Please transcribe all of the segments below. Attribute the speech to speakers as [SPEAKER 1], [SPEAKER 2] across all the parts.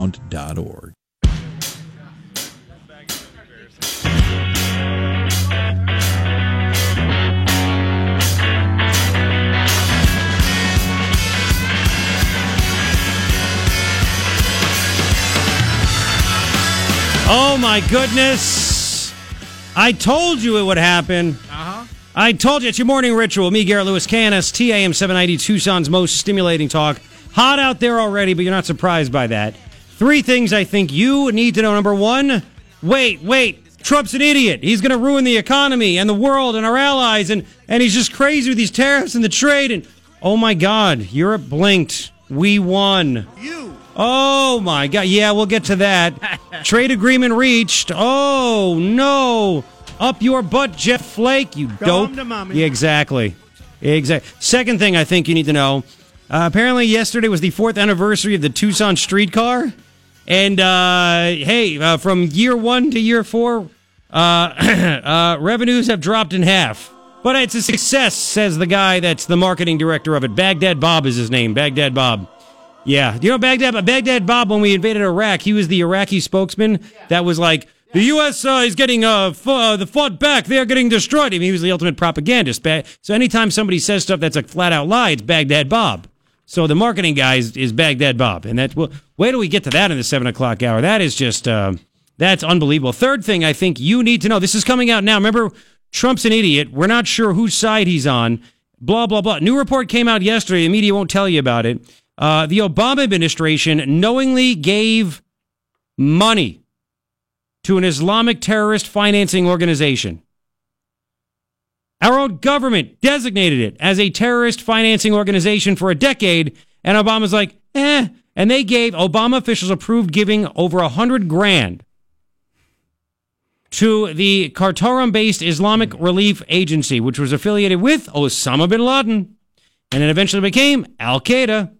[SPEAKER 1] Sound.org.
[SPEAKER 2] Oh my goodness. I told you it would happen. Uh-huh. I told you it's your morning ritual. Me, Garrett Lewis KNST AM 790, Tucson's most stimulating talk. Hot out there already, but you're not surprised by that. Three things I think you need to know. Number one, wait, wait. Trump's an idiot. He's going to ruin the economy and the world and our allies, and, and he's just crazy with these tariffs and the trade. And oh my God, Europe blinked. We won.
[SPEAKER 3] You.
[SPEAKER 2] Oh my God. Yeah, we'll get to that. Trade agreement reached. Oh no. Up your butt, Jeff Flake, you dope.
[SPEAKER 3] to mommy.
[SPEAKER 2] Yeah, exactly. Exactly. Second thing I think you need to know. Uh, apparently, yesterday was the fourth anniversary of the Tucson streetcar. And uh, hey, uh, from year one to year four, uh, uh, revenues have dropped in half. But it's a success, says the guy that's the marketing director of it. Baghdad Bob is his name. Baghdad Bob. Yeah, you know Baghdad. Baghdad Bob, when we invaded Iraq, he was the Iraqi spokesman that was like, the U.S. Uh, is getting uh, f- uh, the fought back. They are getting destroyed. I mean, he was the ultimate propagandist. So anytime somebody says stuff that's a flat out lie, it's Baghdad Bob. So the marketing guy is, is Baghdad Bob, and that. Well, wait till we get to that in the seven o'clock hour. That is just uh, that's unbelievable. Third thing I think you need to know. This is coming out now. Remember, Trump's an idiot. We're not sure whose side he's on. Blah blah blah. New report came out yesterday. The media won't tell you about it. Uh, the Obama administration knowingly gave money to an Islamic terrorist financing organization. Our own government designated it as a terrorist financing organization for a decade, and Obama's like, eh. And they gave, Obama officials approved giving over a hundred grand to the Khartoum based Islamic Relief Agency, which was affiliated with Osama bin Laden, and it eventually became Al Qaeda.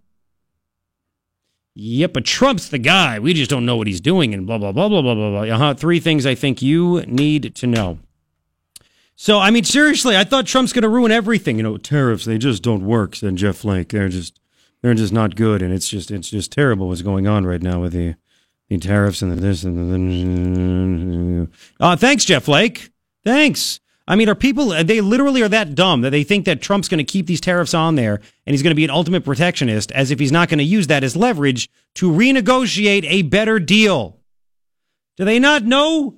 [SPEAKER 2] Yep, but Trump's the guy. We just don't know what he's doing, and blah, blah, blah, blah, blah, blah, blah. Uh-huh. Three things I think you need to know. So, I mean, seriously, I thought Trump's going to ruin everything. You know, tariffs, they just don't work, said Jeff Flake. They're just, they're just not good. And it's just, it's just terrible what's going on right now with the, the tariffs and the this and the. Uh, thanks, Jeff Flake. Thanks. I mean, are people, they literally are that dumb that they think that Trump's going to keep these tariffs on there and he's going to be an ultimate protectionist as if he's not going to use that as leverage to renegotiate a better deal. Do they not know?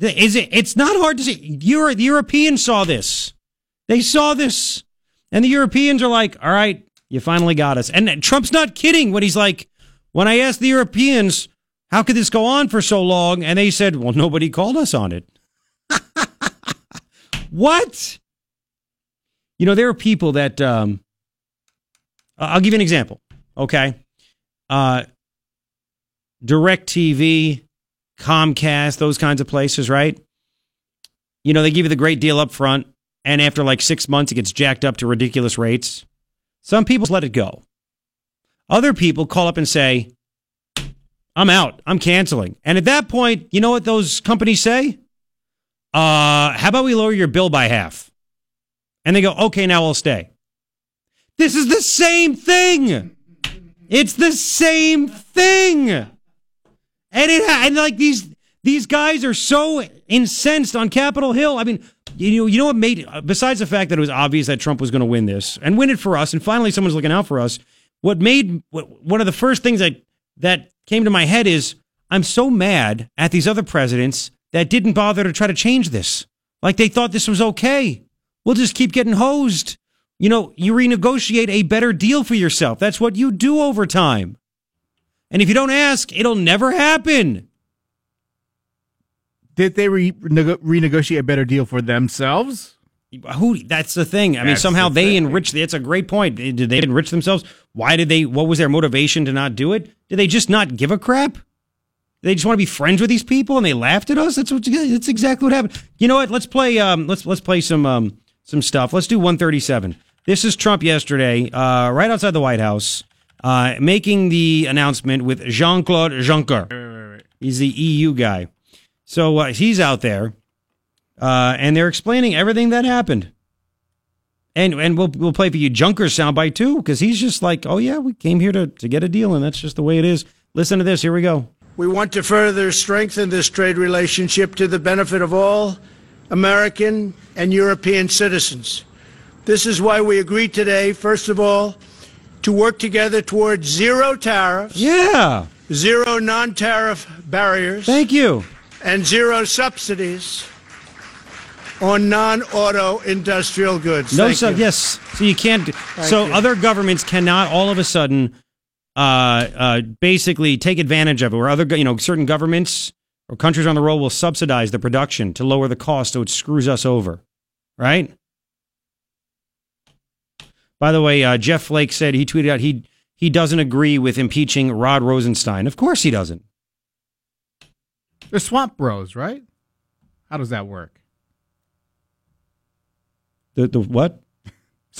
[SPEAKER 2] Is it? It's not hard to see. Euro, the Europeans saw this. They saw this, and the Europeans are like, "All right, you finally got us." And Trump's not kidding when he's like, "When I asked the Europeans, how could this go on for so long?" and they said, "Well, nobody called us on it." what? You know, there are people that. Um, I'll give you an example. Okay, uh, DirecTV, Comcast, those kinds of places, right? You know, they give you the great deal up front, and after like six months, it gets jacked up to ridiculous rates. Some people let it go. Other people call up and say, I'm out. I'm canceling. And at that point, you know what those companies say? Uh, how about we lower your bill by half? And they go, okay, now I'll stay. This is the same thing. It's the same thing. And it and like these these guys are so incensed on Capitol Hill. I mean, you know, you know what made besides the fact that it was obvious that Trump was going to win this and win it for us, and finally someone's looking out for us. What made one of the first things that that came to my head is I'm so mad at these other presidents that didn't bother to try to change this. Like they thought this was okay. We'll just keep getting hosed. You know, you renegotiate a better deal for yourself. That's what you do over time. And if you don't ask, it'll never happen.
[SPEAKER 3] Did they re- nego- renegotiate a better deal for themselves?
[SPEAKER 2] Who? That's the thing. I mean, somehow
[SPEAKER 3] the
[SPEAKER 2] they
[SPEAKER 3] thing.
[SPEAKER 2] enriched. That's a great point. Did they enrich themselves? Why did they? What was their motivation to not do it? Did they just not give a crap? They just want to be friends with these people, and they laughed at us. That's what. That's exactly what happened. You know what? Let's play. Um, let's let's play some um some stuff. Let's do 137. This is Trump yesterday, uh, right outside the White House, uh, making the announcement with Jean Claude Juncker. He's the EU guy. So uh, he's out there, uh, and they're explaining everything that happened. And and we'll we'll play for you Juncker's soundbite too, because he's just like, oh yeah, we came here to to get a deal, and that's just the way it is. Listen to this. Here we go.
[SPEAKER 1] We want to further strengthen this trade relationship to the benefit of all American and European citizens. This is why we agreed today, first of all, to work together towards zero tariffs,
[SPEAKER 2] Yeah.
[SPEAKER 1] zero non tariff barriers,
[SPEAKER 2] Thank you.
[SPEAKER 1] and zero subsidies on non auto industrial goods.
[SPEAKER 2] No,
[SPEAKER 1] Thank
[SPEAKER 2] so yes. So you can't. so
[SPEAKER 1] you.
[SPEAKER 2] other governments cannot all of a sudden, uh, uh, basically take advantage of it. Where other, you know, certain governments or countries on the roll will subsidize the production to lower the cost, so it screws us over, right? By the way, uh, Jeff Flake said he tweeted out he he doesn't agree with impeaching Rod Rosenstein. Of course he doesn't.
[SPEAKER 3] They're swamp bros, right? How does that work?
[SPEAKER 2] The the what? The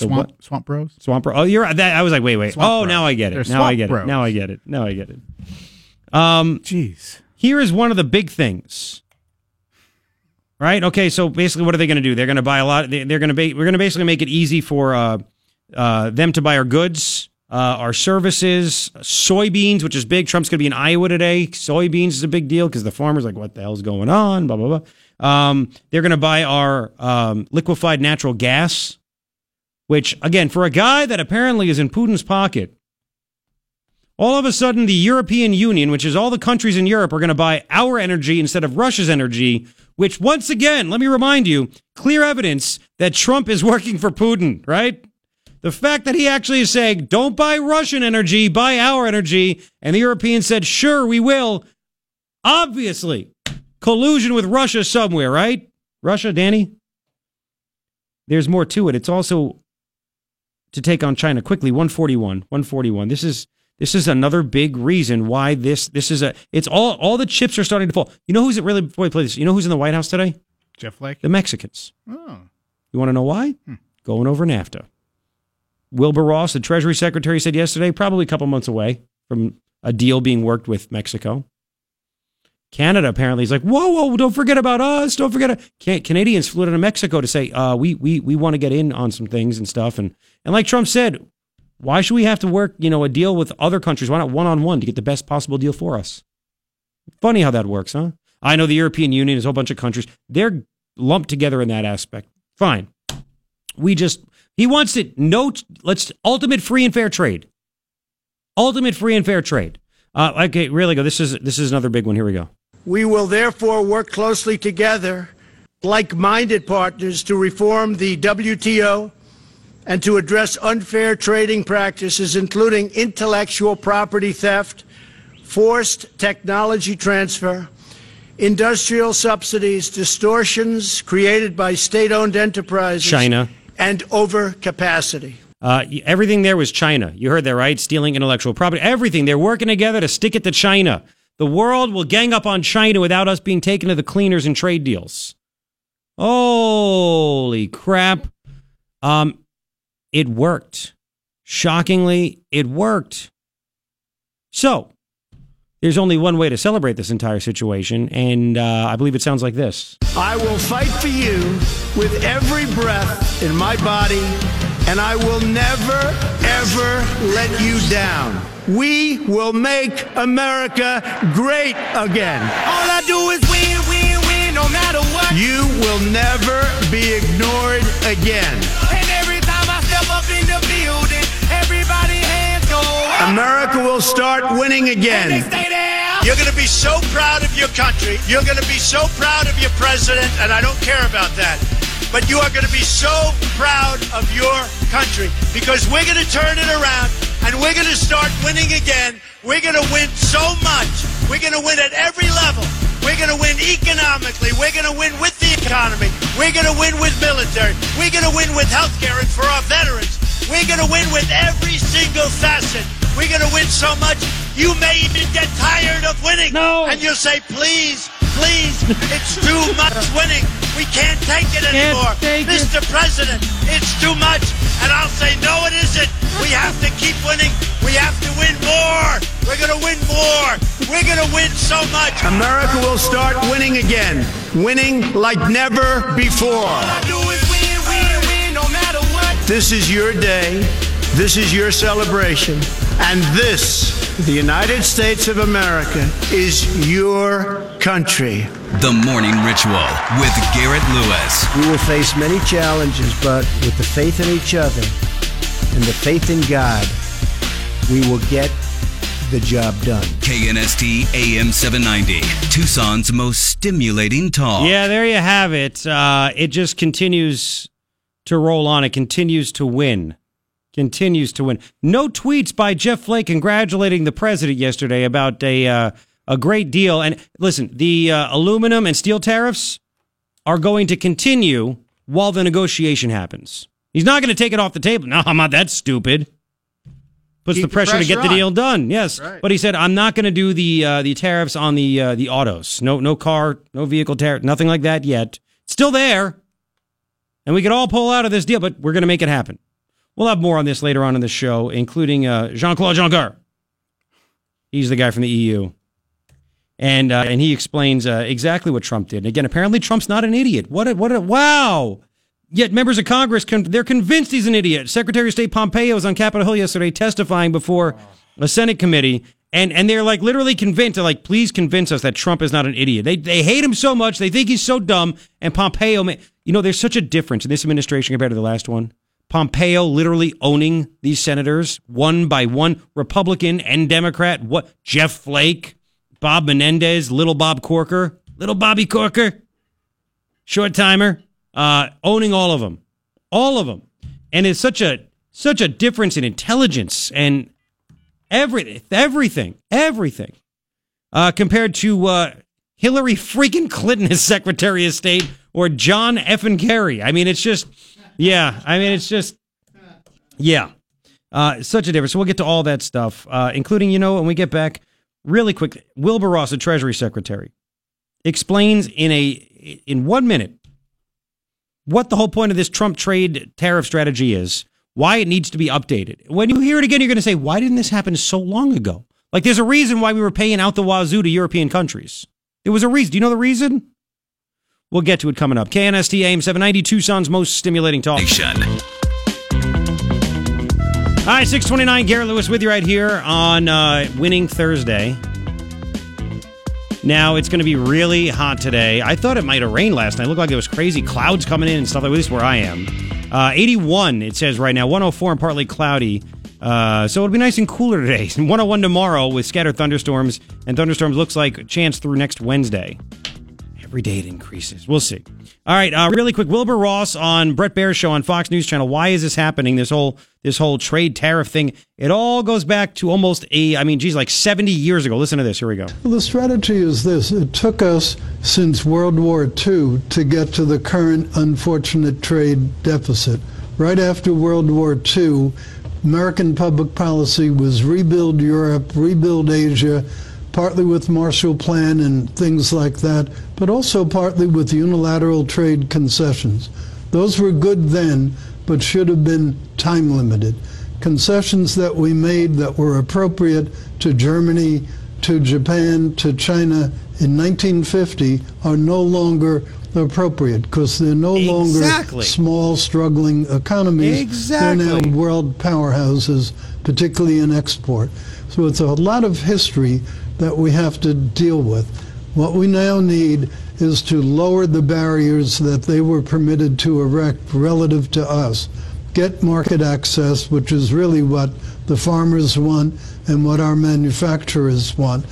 [SPEAKER 3] Swamp
[SPEAKER 2] what?
[SPEAKER 3] swamp bros.
[SPEAKER 2] Swamp Bro. Oh, you're that. I was like, wait, wait.
[SPEAKER 3] Swamp
[SPEAKER 2] oh,
[SPEAKER 3] Bros.
[SPEAKER 2] now I get it.
[SPEAKER 3] They're
[SPEAKER 2] now I get it. Now I get it. Now I get it. Um,
[SPEAKER 3] Jeez.
[SPEAKER 2] here is one of the big things. Right? Okay, so basically, what are they going to do? They're going to buy a lot. they- They're going to be. We're going to basically make it easy for uh, uh, them to buy our goods, uh, our services, soybeans, which is big. Trump's going to be in Iowa today. Soybeans is a big deal because the farmers like, what the hell's going on? Blah blah blah. Um, they're going to buy our um, liquefied natural gas, which again, for a guy that apparently is in Putin's pocket, all of a sudden the European Union, which is all the countries in Europe, are going to buy our energy instead of Russia's energy, which once again, let me remind you, clear evidence that Trump is working for Putin, right? The fact that he actually is saying, don't buy Russian energy, buy our energy, and the Europeans said, sure, we will. Obviously, collusion with Russia somewhere, right? Russia, Danny? There's more to it. It's also to take on China quickly. 141, 141. This is this is another big reason why this this is a it's all all the chips are starting to fall. You know who's it really before we play this? You know who's in the White House today?
[SPEAKER 3] Jeff Flake.
[SPEAKER 2] The Mexicans.
[SPEAKER 3] Oh.
[SPEAKER 2] You want to know why? Hmm. Going over NAFTA. Wilbur Ross, the Treasury Secretary, said yesterday, probably a couple months away from a deal being worked with Mexico. Canada apparently is like, whoa, whoa, don't forget about us. Don't forget. Can- Canadians flew to Mexico to say, uh, we we we want to get in on some things and stuff. And and like Trump said, why should we have to work, you know, a deal with other countries? Why not one on one to get the best possible deal for us? Funny how that works, huh? I know the European Union is a whole bunch of countries. They're lumped together in that aspect. Fine. We just he wants it no let's ultimate free and fair trade. Ultimate free and fair trade. Uh, okay, really go. This is this is another big one. Here we go.
[SPEAKER 1] We will therefore work closely together, like minded partners, to reform the WTO and to address unfair trading practices, including intellectual property theft, forced technology transfer, industrial subsidies, distortions created by state owned enterprises,
[SPEAKER 2] China.
[SPEAKER 1] And overcapacity.
[SPEAKER 2] Uh, everything there was China. You heard that, right? Stealing intellectual property. Everything. They're working together to stick it to China. The world will gang up on China without us being taken to the cleaners in trade deals. Holy crap. Um, it worked. Shockingly, it worked. So, there's only one way to celebrate this entire situation, and uh, I believe it sounds like this.
[SPEAKER 1] I will fight for you with every breath in my body, and I will never, ever let you down. We will make America great again.
[SPEAKER 4] All I do is win, win, win, no matter what.
[SPEAKER 1] You will never be ignored again. America will start winning again. You're going to be so proud of your country. You're going to be so proud of your president, and I don't care about that. But you are going to be so proud of your country because we're going to turn it around and we're going to start winning again. We're going to win so much. We're going to win at every level. We're going to win economically. We're going to win with the economy. We're going to win with military. We're going to win with healthcare and for our veterans. We're going to win with every single facet. We're going to win so much, you may even get tired of winning.
[SPEAKER 2] No.
[SPEAKER 1] And you'll say, please, please, it's too much winning. We can't take it anymore.
[SPEAKER 2] take it.
[SPEAKER 1] Mr. President, it's too much. And I'll say, no, it isn't. We have to keep winning. We have to win more. We're going to win more. We're going to win so much. America will start winning again. Winning like never before.
[SPEAKER 4] All I do is win, win, win, no matter what.
[SPEAKER 1] This is your day. This is your celebration. And this The United States of America is your country.
[SPEAKER 5] The Morning Ritual with Garrett Lewis.
[SPEAKER 6] We will face many challenges, but with the faith in each other and the faith in God, we will get the job done.
[SPEAKER 5] KNST AM 790. Tucson's most stimulating talk.
[SPEAKER 2] Yeah, there you have it. Uh, it just continues to roll on. It continues to win. Continues to win. No tweets by Jeff Flake congratulating the president yesterday about a uh, a great deal. And listen, the uh, aluminum and steel tariffs are going to continue while the negotiation happens. He's not going to take it off the table. No, I'm not that stupid. Puts the
[SPEAKER 3] the
[SPEAKER 2] pressure, to
[SPEAKER 3] pressure
[SPEAKER 2] get the deal done. Yes,
[SPEAKER 3] Right.
[SPEAKER 2] but he said I'm not going to do the uh, the tariffs on the uh, the autos. No, no car, no vehicle tariff, nothing like that yet. Still there, and we could all pull out of this deal, but we're going to make it happen. We'll have more on this later on in the show, including uh, Jean Claude Juncker. He's the guy from the EU, and uh, and he explains uh, exactly what Trump did. And again, apparently Trump's not an idiot. What a, what a wow! Yet members of Congress con- they're convinced he's an idiot. Secretary of State Pompeo was on Capitol Hill yesterday testifying before a Senate committee, and and they're like literally convinced. Like, please convince us that Trump is not an idiot. They they hate him so much. They think he's so dumb. And Pompeo, ma- you know, there's such a difference in this administration compared to the last one. Pompeo literally owning these senators one by one, Republican and Democrat. What Jeff Flake, Bob Menendez, little Bob Corker, little Bobby Corker, short timer, uh, owning all of them, all of them, and it's such a such a difference in intelligence and everything, everything, everything, uh, compared to uh, Hillary freaking Clinton as Secretary of State or John effing Kerry. I mean, it's just, yeah. I mean, it's just, yeah. Uh, such a difference. So we'll get to all that stuff, uh, including, you know, when we get back, really quick, Wilbur Ross, the Treasury Secretary, explains in a in one minute what the whole point of this Trump trade tariff strategy is, why it needs to be updated. When you hear it again, you're going to say, why didn't this happen so long ago? Like, there's a reason why we were paying out the wazoo to European countries. There was a reason. Do you know the reason? We'll get to it coming up. KNST AM 790, Tucson's most stimulating talk.
[SPEAKER 5] Nation.
[SPEAKER 2] Hi, 629, Garrett Lewis with you right here on uh, Winning Thursday. Now, it's going to be really hot today. I thought it might have rained last night. It looked like there was crazy clouds coming in and stuff like At least where I am. Uh, 81, it says right now. 104 and partly cloudy. Uh, so it'll be nice and cooler today. 101 tomorrow with scattered thunderstorms. And thunderstorms looks like chance through next Wednesday. Every day it increases. We'll see. All right, uh, really quick, Wilbur Ross on Bret Baier's show on Fox News Channel. Why is this happening? This whole this whole trade tariff thing. It all goes back to almost a, I mean, geez, like seventy years ago. Listen to this. Here we go.
[SPEAKER 7] Well, the strategy is this it took us since World War II to get to the current unfortunate trade deficit. Right after World War II, American public policy was rebuild Europe, rebuild Asia, partly with Marshall Plan and things like that, but also partly with unilateral trade concessions. Those were good then, but should have been time limited. Concessions that we made that were appropriate to Germany, to Japan, to China in 1950 are no longer appropriate because they're no longer small, struggling economies.
[SPEAKER 2] Exactly.
[SPEAKER 7] They're now world powerhouses, particularly in export. So it's a lot of history that we have to deal with. What we now need is to lower the barriers that they were permitted to erect relative to us. Get market access, which is really what the farmers want and what our manufacturers want.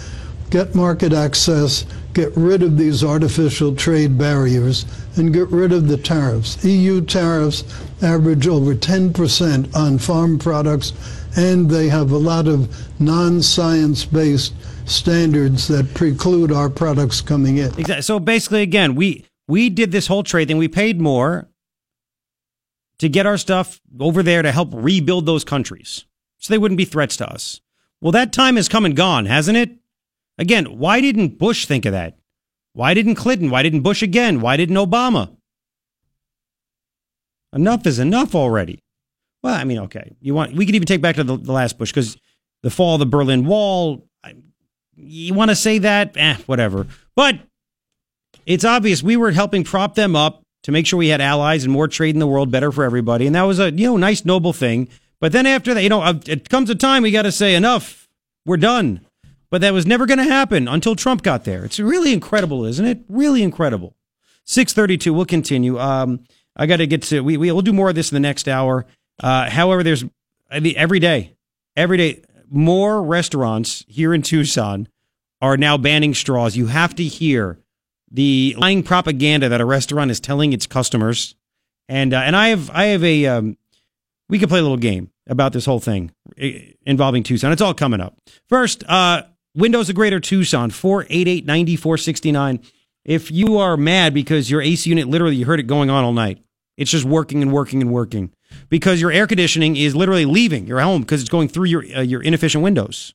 [SPEAKER 7] Get market access, get rid of these artificial trade barriers, and get rid of the tariffs. EU tariffs average over 10% on farm products, and they have a lot of non science based standards that preclude our products coming in.
[SPEAKER 2] Exactly. So basically, again, we we did this whole trade thing. We paid more to get our stuff over there to help rebuild those countries, so they wouldn't be threats to us. Well, that time has come and gone, hasn't it? Again, why didn't Bush think of that? Why didn't Clinton? Why didn't Bush again? Why didn't Obama? Enough is enough already. Well, I mean, okay, you want we could even take back to the, the last Bush because the fall of the Berlin Wall. You want to say that? Eh, whatever. But it's obvious we were helping prop them up to make sure we had allies and more trade in the world, better for everybody, and that was a you know nice noble thing. But then after that, you know, it comes a time we got to say enough. We're done. But that was never going to happen until Trump got there. It's really incredible, isn't it? Really incredible. 632, we'll continue. Um, I got to get to, we, we'll do more of this in the next hour. Uh, however, there's I mean, every day, every day, more restaurants here in Tucson are now banning straws. You have to hear the lying propaganda that a restaurant is telling its customers. And, uh, and I have, I have a, um, we could play a little game about this whole thing eh, involving Tucson. It's all coming up. First, uh, Windows of Greater Tucson, 488 9469. If you are mad because your AC unit literally you heard it going on all night, it's just working and working and working because your air conditioning is literally leaving your home because it's going through your uh, your inefficient windows.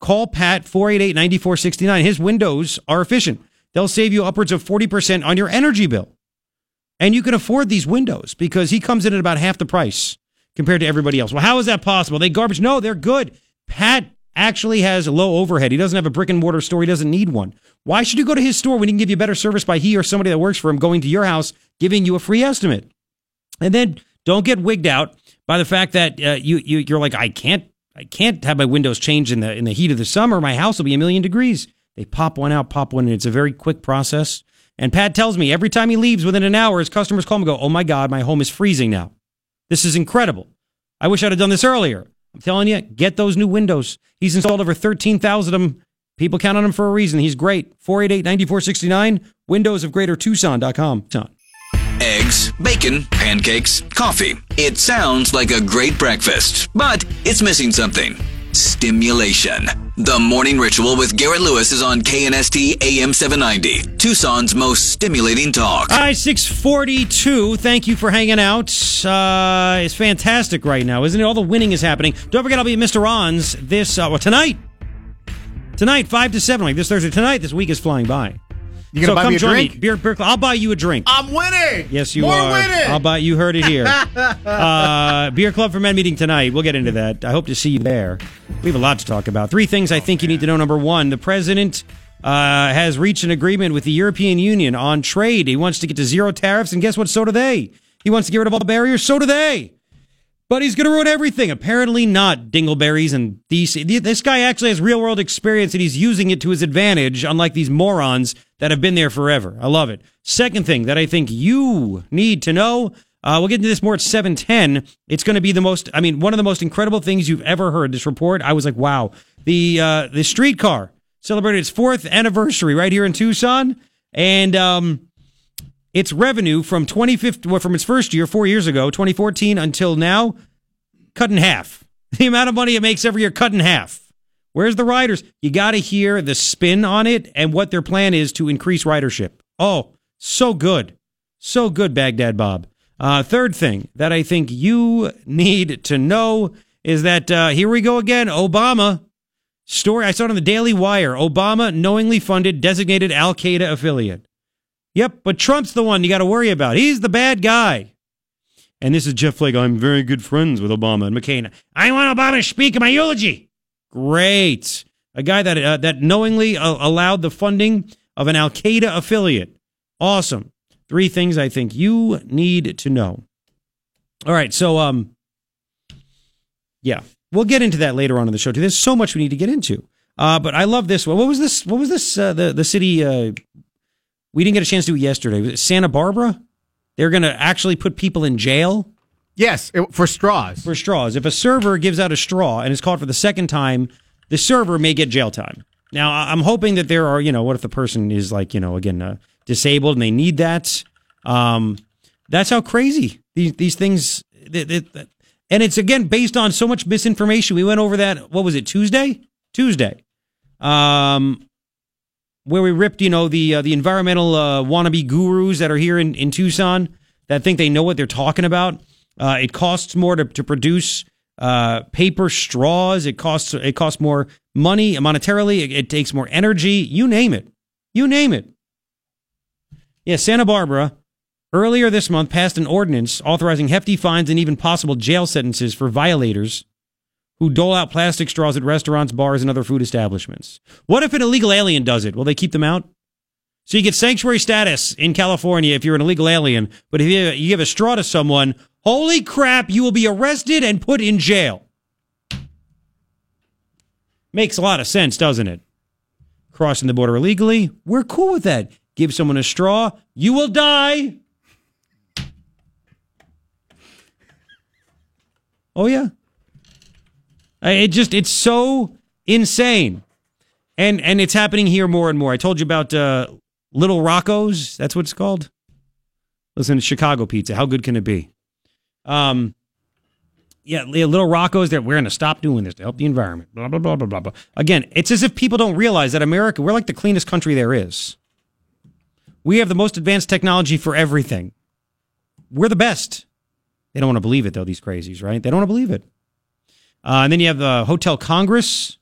[SPEAKER 2] Call Pat 488 9469. His windows are efficient. They'll save you upwards of 40% on your energy bill. And you can afford these windows because he comes in at about half the price compared to everybody else. Well, how is that possible? They garbage? No, they're good. Pat actually has low overhead. He doesn't have a brick and mortar store. He doesn't need one. Why should you go to his store when he can give you better service by he or somebody that works for him going to your house, giving you a free estimate? And then don't get wigged out by the fact that uh, you, you you're like I can't I can't have my windows change in the in the heat of the summer. My house will be a million degrees. They pop one out, pop one in. It's a very quick process. And Pat tells me every time he leaves within an hour, his customers call him and go, "Oh my God, my home is freezing now. This is incredible. I wish I'd have done this earlier." I'm telling you, get those new windows. He's installed over 13,000 of them. People count on him for a reason. He's great. 488 9469, windows of greater Tucson.com.
[SPEAKER 5] Eggs, bacon, pancakes, coffee. It sounds like a great breakfast, but it's missing something. Stimulation. The Morning Ritual with Garrett Lewis is on KNST AM 790, Tucson's most stimulating talk.
[SPEAKER 2] Hi, 642. Thank you for hanging out. Uh, it's fantastic right now, isn't it? All the winning is happening. Don't forget, I'll be at Mr. Ron's this, uh, well, tonight. Tonight, 5 to 7, like this Thursday. Tonight, this week is flying by.
[SPEAKER 3] You gonna
[SPEAKER 2] so
[SPEAKER 3] buy
[SPEAKER 2] come
[SPEAKER 3] me a
[SPEAKER 2] join
[SPEAKER 3] drink?
[SPEAKER 2] me. Beer, beer, I'll buy you a drink.
[SPEAKER 3] I'm winning.
[SPEAKER 2] Yes, you
[SPEAKER 3] More
[SPEAKER 2] are.
[SPEAKER 3] winning.
[SPEAKER 2] I'll buy. You heard it here. uh, Beer Club for Men meeting tonight. We'll get into that. I hope to see you there. We have a lot to talk about. Three things I think you need to know. Number one, the president uh, has reached an agreement with the European Union on trade. He wants to get to zero tariffs, and guess what? So do they. He wants to get rid of all barriers. So do they. But he's going to ruin everything. Apparently not, dingleberries and these. This guy actually has real world experience and he's using it to his advantage, unlike these morons that have been there forever. I love it. Second thing that I think you need to know. Uh, we'll get into this more at 710. It's going to be the most, I mean, one of the most incredible things you've ever heard. This report, I was like, wow. The, uh, the streetcar celebrated its fourth anniversary right here in Tucson. And, um, its revenue from 2015, well, from its first year, four years ago, 2014 until now, cut in half. The amount of money it makes every year cut in half. Where's the riders? You got to hear the spin on it and what their plan is to increase ridership. Oh, so good. So good, Baghdad Bob. Uh, third thing that I think you need to know is that uh, here we go again. Obama story. I saw it on the Daily Wire. Obama knowingly funded designated Al Qaeda affiliate. Yep, but Trump's the one you got to worry about. He's the bad guy. And this is Jeff Flake. I'm very good friends with Obama and McCain. I want Obama to speak in my eulogy. Great. A guy that uh, that knowingly uh, allowed the funding of an Al Qaeda affiliate. Awesome. Three things I think you need to know. All right, so um, yeah, we'll get into that later on in the show too. There's so much we need to get into. Uh, but I love this one. What was this? What was this? Uh, the the city. Uh, we didn't get a chance to do it yesterday. Was it Santa Barbara? They're going to actually put people in jail
[SPEAKER 3] Yes, it, for straws.
[SPEAKER 2] for straws. If a server gives out a straw and is caught for the second time, the server may get jail time. Now, I'm hoping that there are, you know, what if the person is like, you know, again, uh, disabled and they need that? Um, that's how crazy these these things. th- th- th- and it's again based on so much misinformation. We went over that. What was it? Tuesday. Tuesday. Um, where we ripped, you know, the uh, the environmental uh, wannabe gurus that are here in, in Tucson that think they know what they're talking about. Uh, it costs more to, to produce uh, paper straws. It costs it costs more money monetarily. It, it takes more energy. You name it. You name it. Yeah, Santa Barbara earlier this month passed an ordinance authorizing hefty fines and even possible jail sentences for violators who dole out plastic straws at restaurants, bars, and other food establishments. What if an illegal alien does it? Will they keep them out? So you get sanctuary status in California if you're an illegal alien, but if you, give a straw to someone, holy crap, you will be arrested and put in jail. Makes a lot of sense, doesn't it? Crossing the border illegally, we're cool with that. Give someone a straw, you will die. Oh yeah. It just it's so insane. And and it's happening here more and more. I told you about uh, Little Rocco's. That's what it's called. Listen, Chicago pizza. How good can it be? Um, yeah, Little Rocco's. That we're going to stop doing this to help the environment. Blah blah blah blah blah blah. Again, it's as if people don't realize that America. We're like the cleanest country there is. We have the most advanced technology for everything. We're the best. They don't want to believe it though. These crazies, right? They don't want to believe it. Uh, and then you have the Hotel Congress.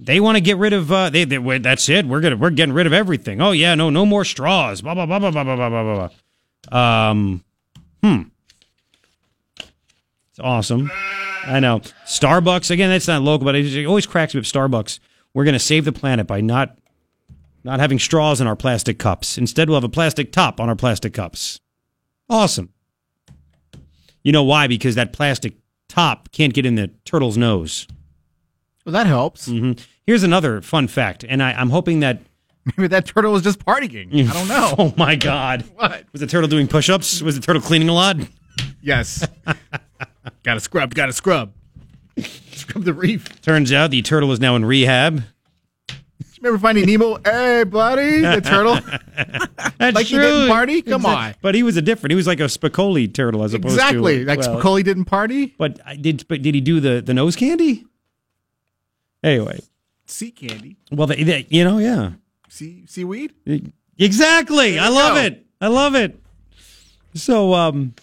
[SPEAKER 2] They want to get rid of. Uh, they, they that's it. We're gonna we're getting rid of everything. Oh yeah, no no more straws. Blah blah blah blah blah blah blah blah blah. Um, hmm. It's awesome. I know. Starbucks again. That's not local, but it, it always cracks me up. Starbucks. We're gonna save the planet by not not having straws in our plastic cups. Instead, we'll have a plastic top on our plastic cups. Awesome. You know why? Because that plastic top can't get in the turtle's nose.
[SPEAKER 3] Well, that helps.
[SPEAKER 2] hmm Here's another fun fact, and I, I'm hoping that.
[SPEAKER 3] Maybe that turtle was just partying. I don't know.
[SPEAKER 2] Oh my God!
[SPEAKER 3] What?
[SPEAKER 2] was the turtle doing push-ups? Was the turtle cleaning a lot?
[SPEAKER 3] Yes. gotta scrub, gotta scrub. Scrub the reef.
[SPEAKER 2] Turns out the turtle is now in rehab.
[SPEAKER 3] Remember finding Nemo? Hey, buddy, the turtle.
[SPEAKER 2] That's
[SPEAKER 3] Like he didn't party? Come
[SPEAKER 2] Exact-
[SPEAKER 3] on.
[SPEAKER 2] But he was a different. He was like a Spicoli turtle as opposed
[SPEAKER 3] exactly.
[SPEAKER 2] to exactly
[SPEAKER 3] Like
[SPEAKER 2] well,
[SPEAKER 3] Spicoli didn't party.
[SPEAKER 2] But I did. But did he do the the nose candy? Anyway,
[SPEAKER 3] Sea candy.
[SPEAKER 2] well, they, they, you know, yeah.
[SPEAKER 3] Sea seaweed.
[SPEAKER 2] Exactly. I love
[SPEAKER 3] go.
[SPEAKER 2] it. I love it. So, um,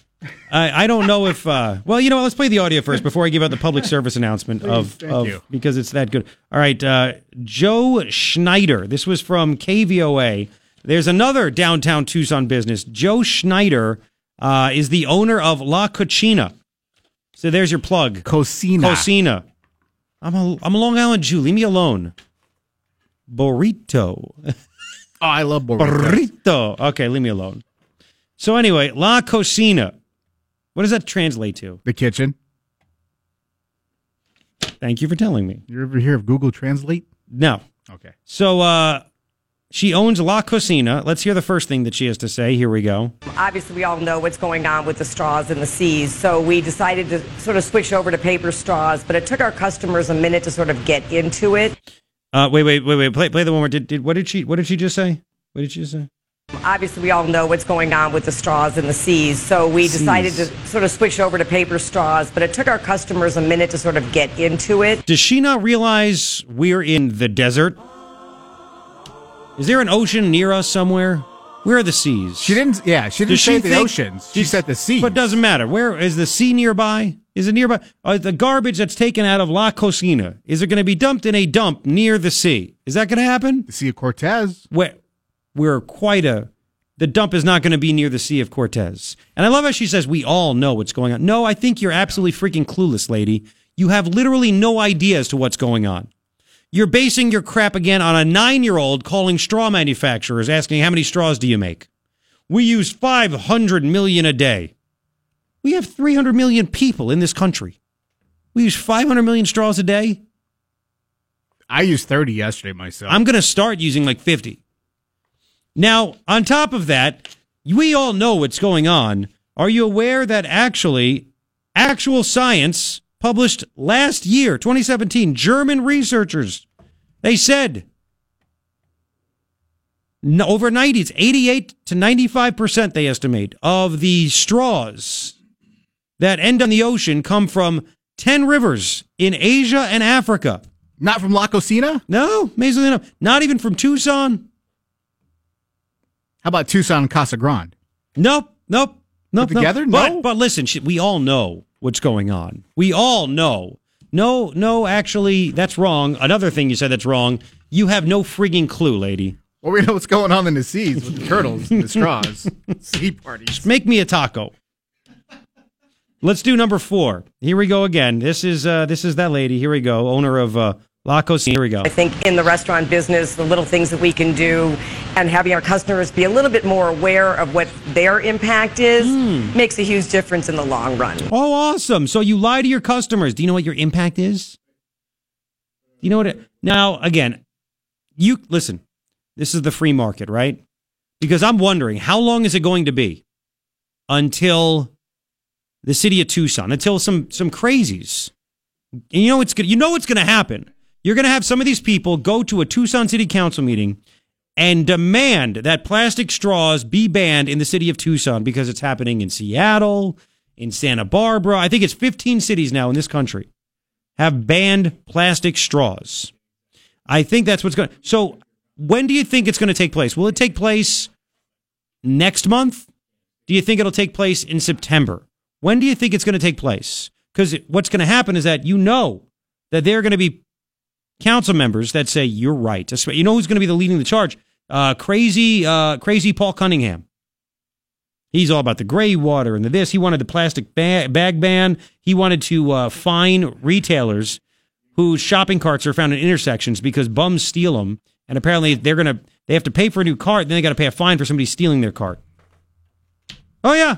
[SPEAKER 2] I, I don't know if, uh, well, you know what? Let's play the audio first before I give out the public service announcement of,
[SPEAKER 3] thank
[SPEAKER 2] of
[SPEAKER 3] you.
[SPEAKER 2] because it's that good. All right. Uh, Joe Schneider. This was from KVOA. There's another downtown Tucson business. Joe Schneider, uh, is the owner of La Cucina. So there's your plug.
[SPEAKER 3] Cocina.
[SPEAKER 2] Cocina. I'm a, I'm a Long Island Jew. Leave me alone. Burrito.
[SPEAKER 3] Oh, I love burritos.
[SPEAKER 2] Burrito. Okay, leave me alone. So anyway, La Cocina. What does that translate to?
[SPEAKER 3] The kitchen.
[SPEAKER 2] Thank you for telling me.
[SPEAKER 3] You ever hear of Google Translate?
[SPEAKER 2] No.
[SPEAKER 3] Okay.
[SPEAKER 2] So uh she owns La Cocina. Let's hear the first thing that she has to say. Here we go.
[SPEAKER 8] Obviously, we all know what's going on with the straws and the seas, so we decided to sort of switch over to paper straws, but it took our customers a minute to sort of get into it.
[SPEAKER 2] Uh wait, wait, wait, wait. Play play the one more. Did, did what did she what did she just say? What did she just say?
[SPEAKER 8] Obviously, we all know what's going on with the straws and the seas, so we decided to sort of switch over to paper straws, but it took our customers a minute to sort of get into it.
[SPEAKER 2] Does she not realize we're in the desert? Is there an ocean near us somewhere? Where are the seas?
[SPEAKER 3] She didn't. Yeah, she didn't
[SPEAKER 2] Does
[SPEAKER 3] say
[SPEAKER 2] she
[SPEAKER 3] the
[SPEAKER 2] think-
[SPEAKER 3] oceans. She said the sea.
[SPEAKER 2] But it doesn't matter. Where is the sea nearby? Is it nearby? Uh, the garbage that's taken out of La Cocina is it going to be dumped in a dump near the sea? Is that going to happen?
[SPEAKER 3] the Sea of Cortez.
[SPEAKER 2] Where we're quite a. The dump is not going to be near the Sea of Cortez. And I love how she says we all know what's going on. No, I think you're absolutely freaking clueless, lady. You have literally no idea as to what's going on. You're basing your crap again on a nine year old calling straw manufacturers asking how many straws do you make? We use 500 million a day. We have 300 million people in this country. We use 500 million straws a day.
[SPEAKER 3] I used thirty yesterday myself.
[SPEAKER 2] I'm going to start using like 50. Now, on top of that, we all know what's going on. Are you aware that actually, actual science published last year, 2017, German researchers, they said no, over 90, it's 88 to 95%, they estimate, of the straws that end on the ocean come from 10 rivers in Asia and Africa.
[SPEAKER 3] Not from La Cocina.
[SPEAKER 2] No, amazingly enough, not even from Tucson.
[SPEAKER 3] How about Tucson and Casa Grande?
[SPEAKER 2] Nope, nope,
[SPEAKER 3] Put together?
[SPEAKER 2] nope. But,
[SPEAKER 3] No?
[SPEAKER 2] but listen, we all know what's going on. We all know. No, no, actually, that's wrong. Another thing you said that's wrong. You have no frigging clue, lady.
[SPEAKER 3] Well, we know what's going on in the seas with the turtles and the straws. sea parties.
[SPEAKER 2] Make me a taco. Let's do number four. Here we go again. This is uh, this is that lady. Here we go, owner of uh, La Cocina. Here we go.
[SPEAKER 8] I think in the restaurant business, the little things that we can do and having our customers be a little bit more aware of what their impact is hmm. makes a huge difference in the long run.
[SPEAKER 2] Oh, awesome! So you lie to your customers. Do you know what your impact is? Do you know what? It, now, again, you listen. This is the free market, right? Because I'm wondering how long is it going to be until the city of Tucson, until some some crazies. And you know it's good. You know what's going to happen. You're going to have some of these people go to a Tucson City Council meeting and demand that plastic straws be banned in the city of Tucson because it's happening in Seattle, in Santa Barbara. I think it's 15 cities now in this country have banned plastic straws. I think that's what's going to. So, when do you think it's going to take place? Will it take place next month? Do you think it'll take place in September? When do you think it's going to take place? Because what's going to happen is that you know that there are going to be council members that say you're right. You know who's going to be the leading the charge? Uh, crazy, uh, crazy Paul Cunningham. He's all about the gray water and the this. He wanted the plastic ba- bag ban. He wanted to uh, fine retailers whose shopping carts are found in intersections because bums steal them, and apparently they're gonna they have to pay for a new cart. Then they got to pay a fine for somebody stealing their cart. Oh yeah,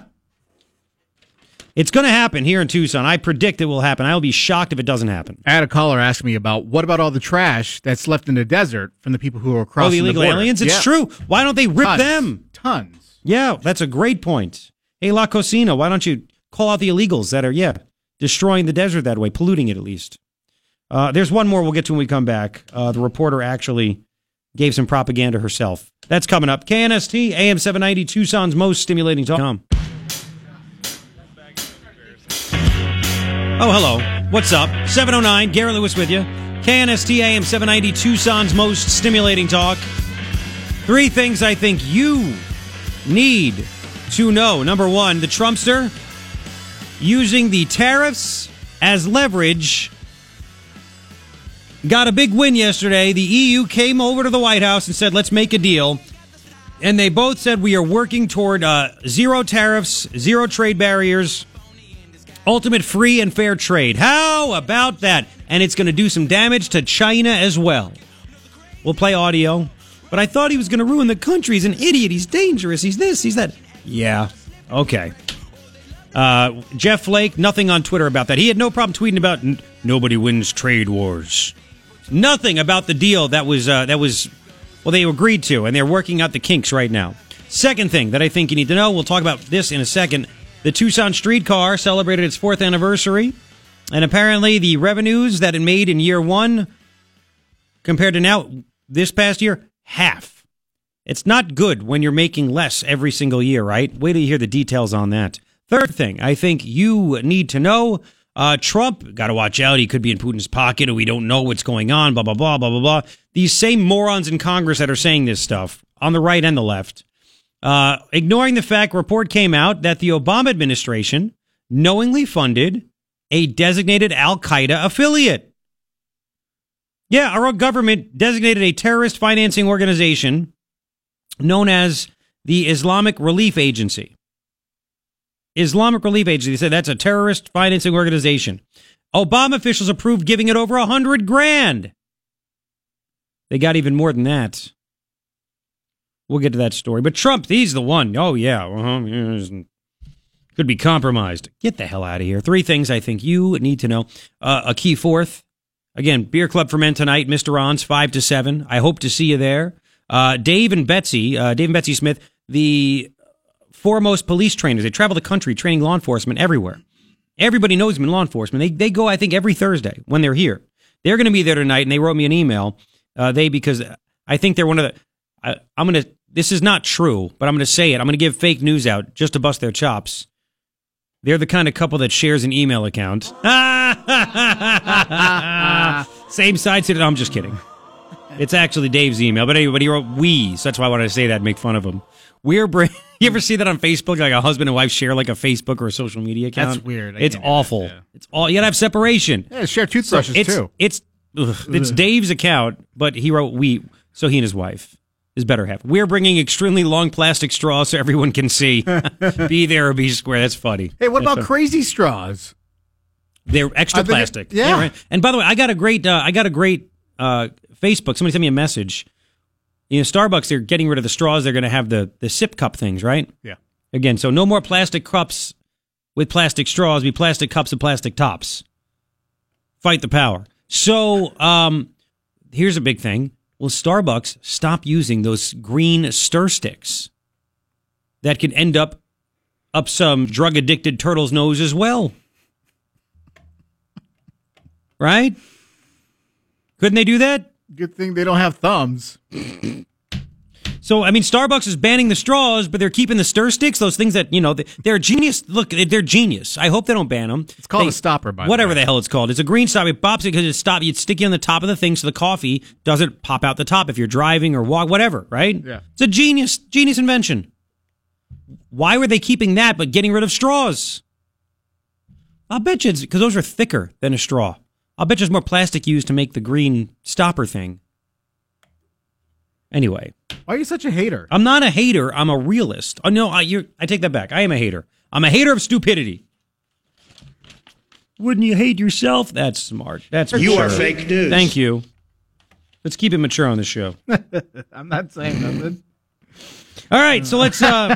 [SPEAKER 2] it's going to happen here in Tucson. I predict it will happen. I will be shocked if it doesn't happen.
[SPEAKER 3] I had a caller ask me about what about all the trash that's left in the desert from the people who are crossing
[SPEAKER 2] oh, the illegal
[SPEAKER 3] the
[SPEAKER 2] aliens. It's
[SPEAKER 3] yeah.
[SPEAKER 2] true. Why don't they rip
[SPEAKER 3] Tons.
[SPEAKER 2] them?
[SPEAKER 3] Tons.
[SPEAKER 2] Yeah, that's a great point. Hey, La Cocina, why don't you call out the illegals that are, yeah, destroying the desert that way, polluting it at least? Uh, there's one more we'll get to when we come back. Uh, the reporter actually gave some propaganda herself. That's coming up. KNST, AM 790, Tucson's most stimulating talk. Oh, hello. What's up? 709, Gary Lewis with you. KNST, AM 790, Tucson's most stimulating talk. Three things I think you need to know. Number one, the Trumpster using the tariffs as leverage got a big win yesterday. The EU came over to the White House and said, let's make a deal. And they both said we are working toward uh, zero tariffs, zero trade barriers, ultimate free and fair trade. How about that? And it's going to do some damage to China as well. We'll play audio. But I thought he was going to ruin the country. He's an idiot. He's dangerous. He's this. He's that. Yeah. Okay. Uh, Jeff Flake, nothing on Twitter about that. He had no problem tweeting about n- nobody wins trade wars. Nothing about the deal that was uh, that was well they agreed to, and they're working out the kinks right now. Second thing that I think you need to know. We'll talk about this in a second. The Tucson streetcar celebrated its fourth anniversary, and apparently the revenues that it made in year one compared to now this past year half. It's not good when you're making less every single year, right? Wait till you hear the details on that. Third thing I think you need to know uh, Trump, got to watch out. He could be in Putin's pocket, and we don't know what's going on, blah, blah, blah, blah, blah, blah. These same morons in Congress that are saying this stuff on the right and the left, uh, ignoring the fact report came out that the Obama administration knowingly funded a designated Al Qaeda affiliate. Yeah, our government designated a terrorist financing organization known as the Islamic Relief Agency. Islamic Relief Agency. They said that's a terrorist financing organization. Obama officials approved giving it over a hundred grand. They got even more than that. We'll get to that story. But Trump, he's the one. Oh, yeah. Uh-huh. could be compromised. Get the hell out of here. Three things I think you need to know. Uh, a key fourth. Again, Beer Club for Men tonight, Mr. Ron's 5 to 7. I hope to see you there. Uh, Dave and Betsy, uh, Dave and Betsy Smith, the foremost police trainers. They travel the country training law enforcement everywhere. Everybody knows them in law enforcement. They, they go, I think, every Thursday when they're here. They're going to be there tonight, and they wrote me an email. Uh, they, because I think they're one of the, I, I'm going to, this is not true, but I'm going to say it. I'm going to give fake news out just to bust their chops. They're the kind of couple that shares an email account. Same side to it. I'm just kidding. It's actually Dave's email, but anyway, but he wrote we, so that's why I wanted to say that and make fun of him. We're bring- you ever see that on Facebook? Like a husband and wife share like a Facebook or a social media account.
[SPEAKER 3] That's weird. I
[SPEAKER 2] It's
[SPEAKER 3] can't that,
[SPEAKER 2] awful.
[SPEAKER 3] yeah.
[SPEAKER 2] It's all you gotta have separation.
[SPEAKER 3] Yeah, share toothbrushes
[SPEAKER 2] it's
[SPEAKER 3] too.
[SPEAKER 2] it's ugh, it's Dave's account, but he wrote we, so he and his wife, his better half. We're bringing extremely long plastic straws so everyone can see. be there or be square. That's funny.
[SPEAKER 3] Hey, what
[SPEAKER 2] That's
[SPEAKER 3] about
[SPEAKER 2] funny.
[SPEAKER 3] crazy straws?
[SPEAKER 2] They're extra
[SPEAKER 3] I think it-
[SPEAKER 2] plastic.
[SPEAKER 3] yeah.
[SPEAKER 2] right. And by the way, I got a great, uh, I got a great uh, Facebook. Somebody sent me a message. You know, Starbucks, they're getting rid of the straws. They're going to have the the sip cup things, right?
[SPEAKER 3] Yeah.
[SPEAKER 2] Again, so no more plastic cups with plastic straws. Be plastic cups and plastic tops. Fight the power. So, um, here's a big thing. Will Starbucks stop using those green stir sticks that can end up up some drug addicted turtle's nose as well? Right? Couldn't they do that?
[SPEAKER 3] Good thing they don't have thumbs.
[SPEAKER 2] So, I mean, Starbucks is banning the straws, but they're keeping the stir sticks, those things that, you know, they- they're genius. Look, they're genius. I hope they don't ban them.
[SPEAKER 3] It's called
[SPEAKER 2] They-
[SPEAKER 3] a stopper, by the
[SPEAKER 2] Whatever the hell it's called. It's a green stop. It pops it because it's stop. You'd stick it on the top of the thing so the coffee doesn't pop out the top if you're driving or walk, whatever, right?
[SPEAKER 3] Yeah.
[SPEAKER 2] It's a genius, genius invention. Why were they keeping that but getting rid of straws? I'll bet you it's because those are thicker than a straw. I'll bet you there's more plastic used to make the green stopper thing. Anyway.
[SPEAKER 3] Why are you such a hater?
[SPEAKER 2] I'm not a hater. I'm a realist. Oh no, I, you're, I take that back. I am a hater. I'm a hater of stupidity. Wouldn't you hate yourself? That's smart. That's
[SPEAKER 1] You are fake news.
[SPEAKER 2] Thank you. Let's keep it mature on the show.
[SPEAKER 3] I'm not saying nothing.
[SPEAKER 2] All right, so let's uh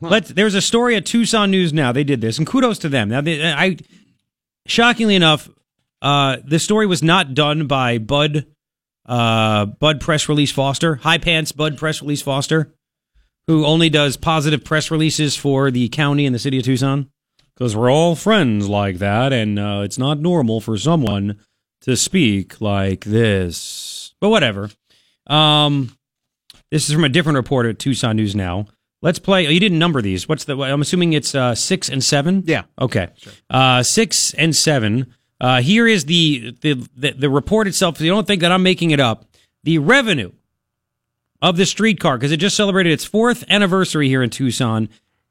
[SPEAKER 2] let's there's a story at Tucson News now. They did this, and kudos to them. Now, they, I shockingly enough, uh, the story was not done by Bud uh Bud Press Release Foster, High Pants Bud Press Release Foster, who only does positive press releases for the county and the city of Tucson, because we're all friends like that, and uh, it's not normal for someone to speak like this. But whatever. Um. This is from a different reporter at Tucson News Now. Let's play. Oh, you didn't number these. What's the? I'm assuming it's uh, six and seven.
[SPEAKER 3] Yeah.
[SPEAKER 2] Okay. Uh, six and seven. Uh, here is the, the the the report itself. You don't think that I'm making it up. The revenue of the streetcar because it just celebrated its fourth anniversary here in Tucson,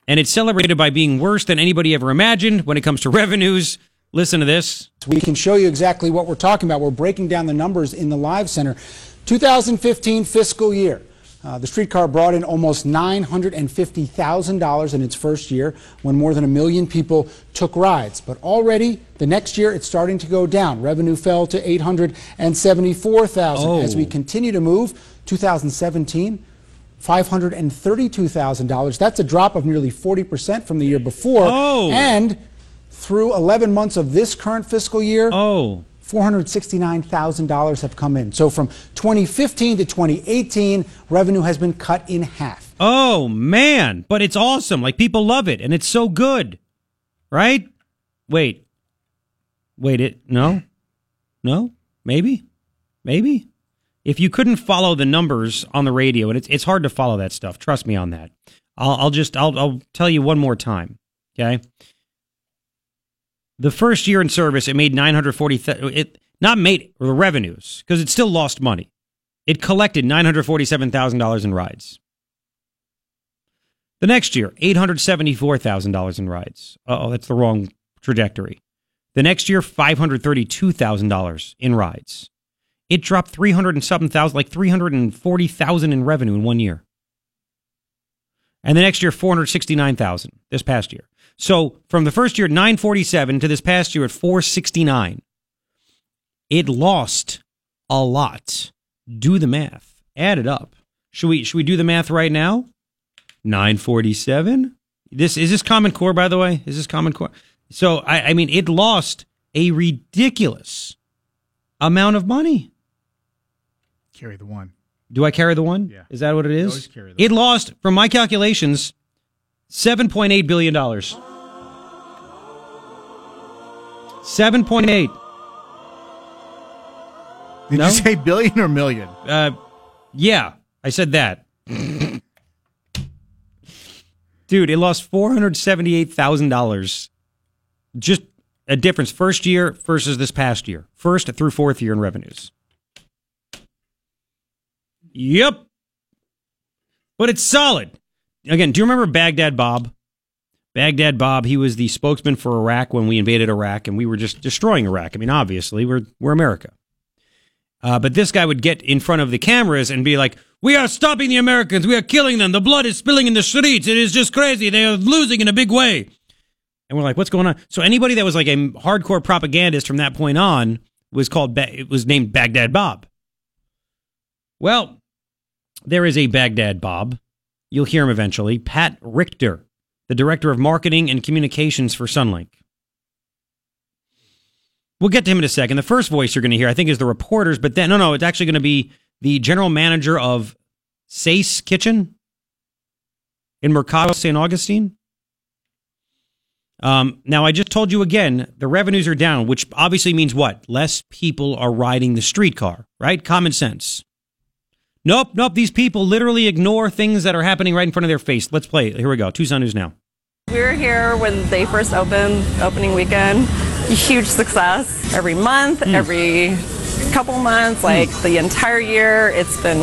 [SPEAKER 2] and it's celebrated by being worse than anybody ever imagined when it comes to revenues. Listen to this.
[SPEAKER 9] We can show you exactly what we're talking about. We're breaking down the numbers in the Live Center. 2015 fiscal year. Uh, the streetcar brought in almost $950,000 in its first year when more than a million people took rides. But already the next year it's starting to go down. Revenue fell to 874,000
[SPEAKER 2] Oh.
[SPEAKER 9] as we continue to move. 2017 $532,000. That's a drop of nearly 40% from the year before.
[SPEAKER 2] Oh.
[SPEAKER 9] And through 11 months of this current fiscal year,
[SPEAKER 2] Oh.
[SPEAKER 9] $469,000 have come in. So from 2015 to 2018, revenue has been cut in half.
[SPEAKER 2] Oh man, but it's awesome. Like people love it and it's so good. Right? Wait. Wait it no? No? Maybe? Maybe? If you couldn't follow the numbers on the radio and it's it's hard to follow that stuff. Trust me on that. I'll I'll just I'll I'll tell you one more time. Okay? The first year in service it made 940 th- it not made the revenues because it still lost money. It collected $947,000 in rides. The next year, $874,000 in rides. Oh, that's the wrong trajectory. The next year, $532,000 in rides. It dropped 300 and something thousand, like 340,000 in revenue in one year. And the next year, 469,000 this past year. So from the first year at 947 to this past year at 469, it lost a lot. Do the math. Add it up. Should we should we do the math right now? 947. This is this Common Core, by the way. Is this Common Core? So I, I mean, it lost a ridiculous amount of money.
[SPEAKER 3] Carry the one.
[SPEAKER 2] Do I carry the one?
[SPEAKER 3] Yeah.
[SPEAKER 2] Is that what it is?
[SPEAKER 3] always carry the
[SPEAKER 2] It lost, from my calculations, seven point eight billion dollars. Seven point eight.
[SPEAKER 3] Did
[SPEAKER 2] No?
[SPEAKER 3] you say billion or million?
[SPEAKER 2] Uh, yeah, I said that. Dude, it lost four hundred seventy-eight thousand dollars. Just a difference first year versus this past year, first through fourth year in revenues. Yep, but it's solid. Again, do you remember Baghdad Bob? Baghdad Bob, he was the spokesman for Iraq when we invaded Iraq, and we were just destroying Iraq. I mean, obviously, we're we're America. Uh, but this guy would get in front of the cameras and be like, "We are stopping the Americans. We are killing them. The blood is spilling in the streets. It is just crazy. They are losing in a big way." And we're like, "What's going on?" So anybody that was like a hardcore propagandist from that point on was called. Ba- it was named Baghdad Bob. Well, there is a Baghdad Bob. You'll hear him eventually. Pat Richter, the director of marketing and communications for Sunlink. We'll get to him in a second. The first voice you're going to hear, I think, is the reporters, but then, no, no, it's actually going to be the general manager of Seis Kitchen in Mercado St. Augustine. Um, now, I just told you again, the revenues are down, which obviously means what? Less people are riding the streetcar, right? Common sense. Nope, nope. These people literally ignore things that are happening right in front of their face. Let's play. Here we go. Tucson News Now.
[SPEAKER 10] We were here when they first opened, opening weekend. Huge success. Every month, hmm. every couple months, like the entire year, it's been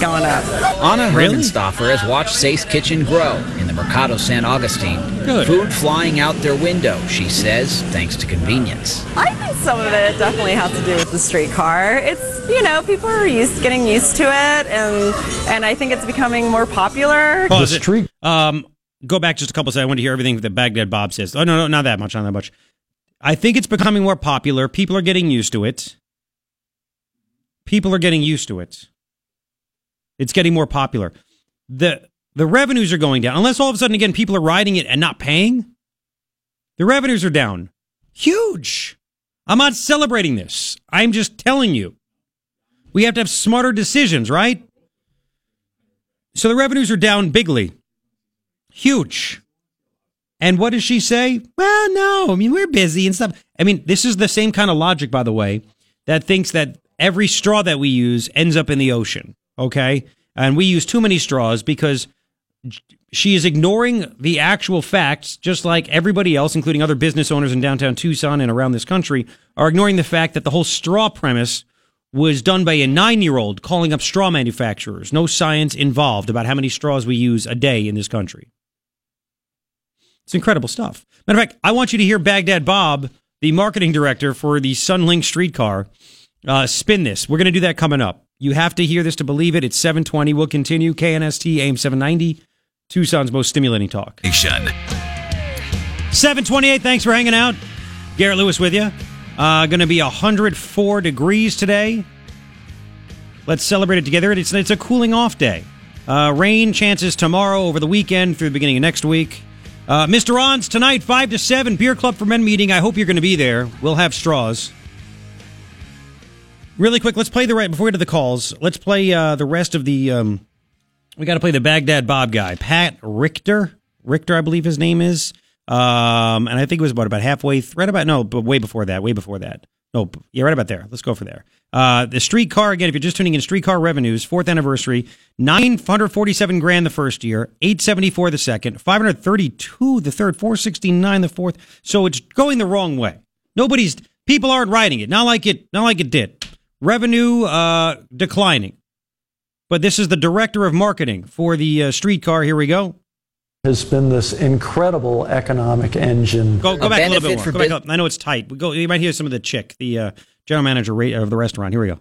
[SPEAKER 10] going up.
[SPEAKER 11] Anna
[SPEAKER 2] Really?
[SPEAKER 11] Hermanstoffer has watched Seis Kitchen grow in the Mercado San Augustine.
[SPEAKER 2] Good.
[SPEAKER 11] Food flying out their window, she says, thanks to convenience.
[SPEAKER 10] I think some of it definitely has to do with the streetcar. It's you know people are used getting used to it, and and I think it's becoming more popular.
[SPEAKER 2] Pause it. Um, go back just a couple seconds. I want to hear everything that Baghdad Bob says. Oh no, no, not that much, not that much. I think it's becoming more popular. People are getting used to it. People are getting used to it. It's getting more popular. the The revenues are going down, unless all of a sudden again people are riding it and not paying. The revenues are down, huge. I'm not celebrating this. I'm just telling you. We have to have smarter decisions, right? So the revenues are down bigly. Huge. And what does she say? Well, no, I mean, we're busy and stuff. I mean, this is the same kind of logic, by the way, that thinks that every straw that we use ends up in the ocean. Okay. And we use too many straws because she is ignoring the actual facts, just like everybody else, including other business owners in downtown Tucson and around this country, are ignoring the fact that the whole straw premise was done by a nine year old calling up straw manufacturers. No science involved about how many straws we use a day in this country. It's incredible stuff. Matter of fact, I want you to hear Baghdad Bob, the marketing director for the Sunlink streetcar, uh, spin this. We're going to do that coming up. You have to hear this to believe it. It's 720. We'll continue. KNST AM 790, Tucson's most stimulating talk. 728. Thanks for hanging out. Garrett Lewis with you. Uh, going to be 104 degrees today. Let's celebrate it together. It's, it's a cooling off day. Uh, rain chances tomorrow over the weekend through the beginning of next week. Uh, Mr. Ron's tonight, 5 to 7, Beer Club for Men meeting. I hope you're going to be there. We'll have straws. Really quick, let's play the right before we get to the calls. Let's play uh, the rest of the. Um, we got to play the Baghdad Bob guy, Pat Richter. Richter, I believe his name is. Um, and I think it was about about halfway, th- right about no, but way before that, way before that. No, yeah, right about there. Let's go for there. Uh, the streetcar again. If you're just tuning in, streetcar revenues, fourth anniversary, nine hundred forty-seven grand the first year, eight seventy-four the second, five hundred thirty-two the third, four sixty-nine the fourth. So it's going the wrong way. Nobody's people aren't riding it. Not like it. Not like it did. Revenue uh, declining. But this is the director of marketing for the uh, streetcar. Here we go.
[SPEAKER 12] has been this incredible economic engine.
[SPEAKER 2] Go, go back a little bit more. Go back up. I know it's tight. We go. You might hear some of the chick, the uh, general manager of the restaurant. Here we go.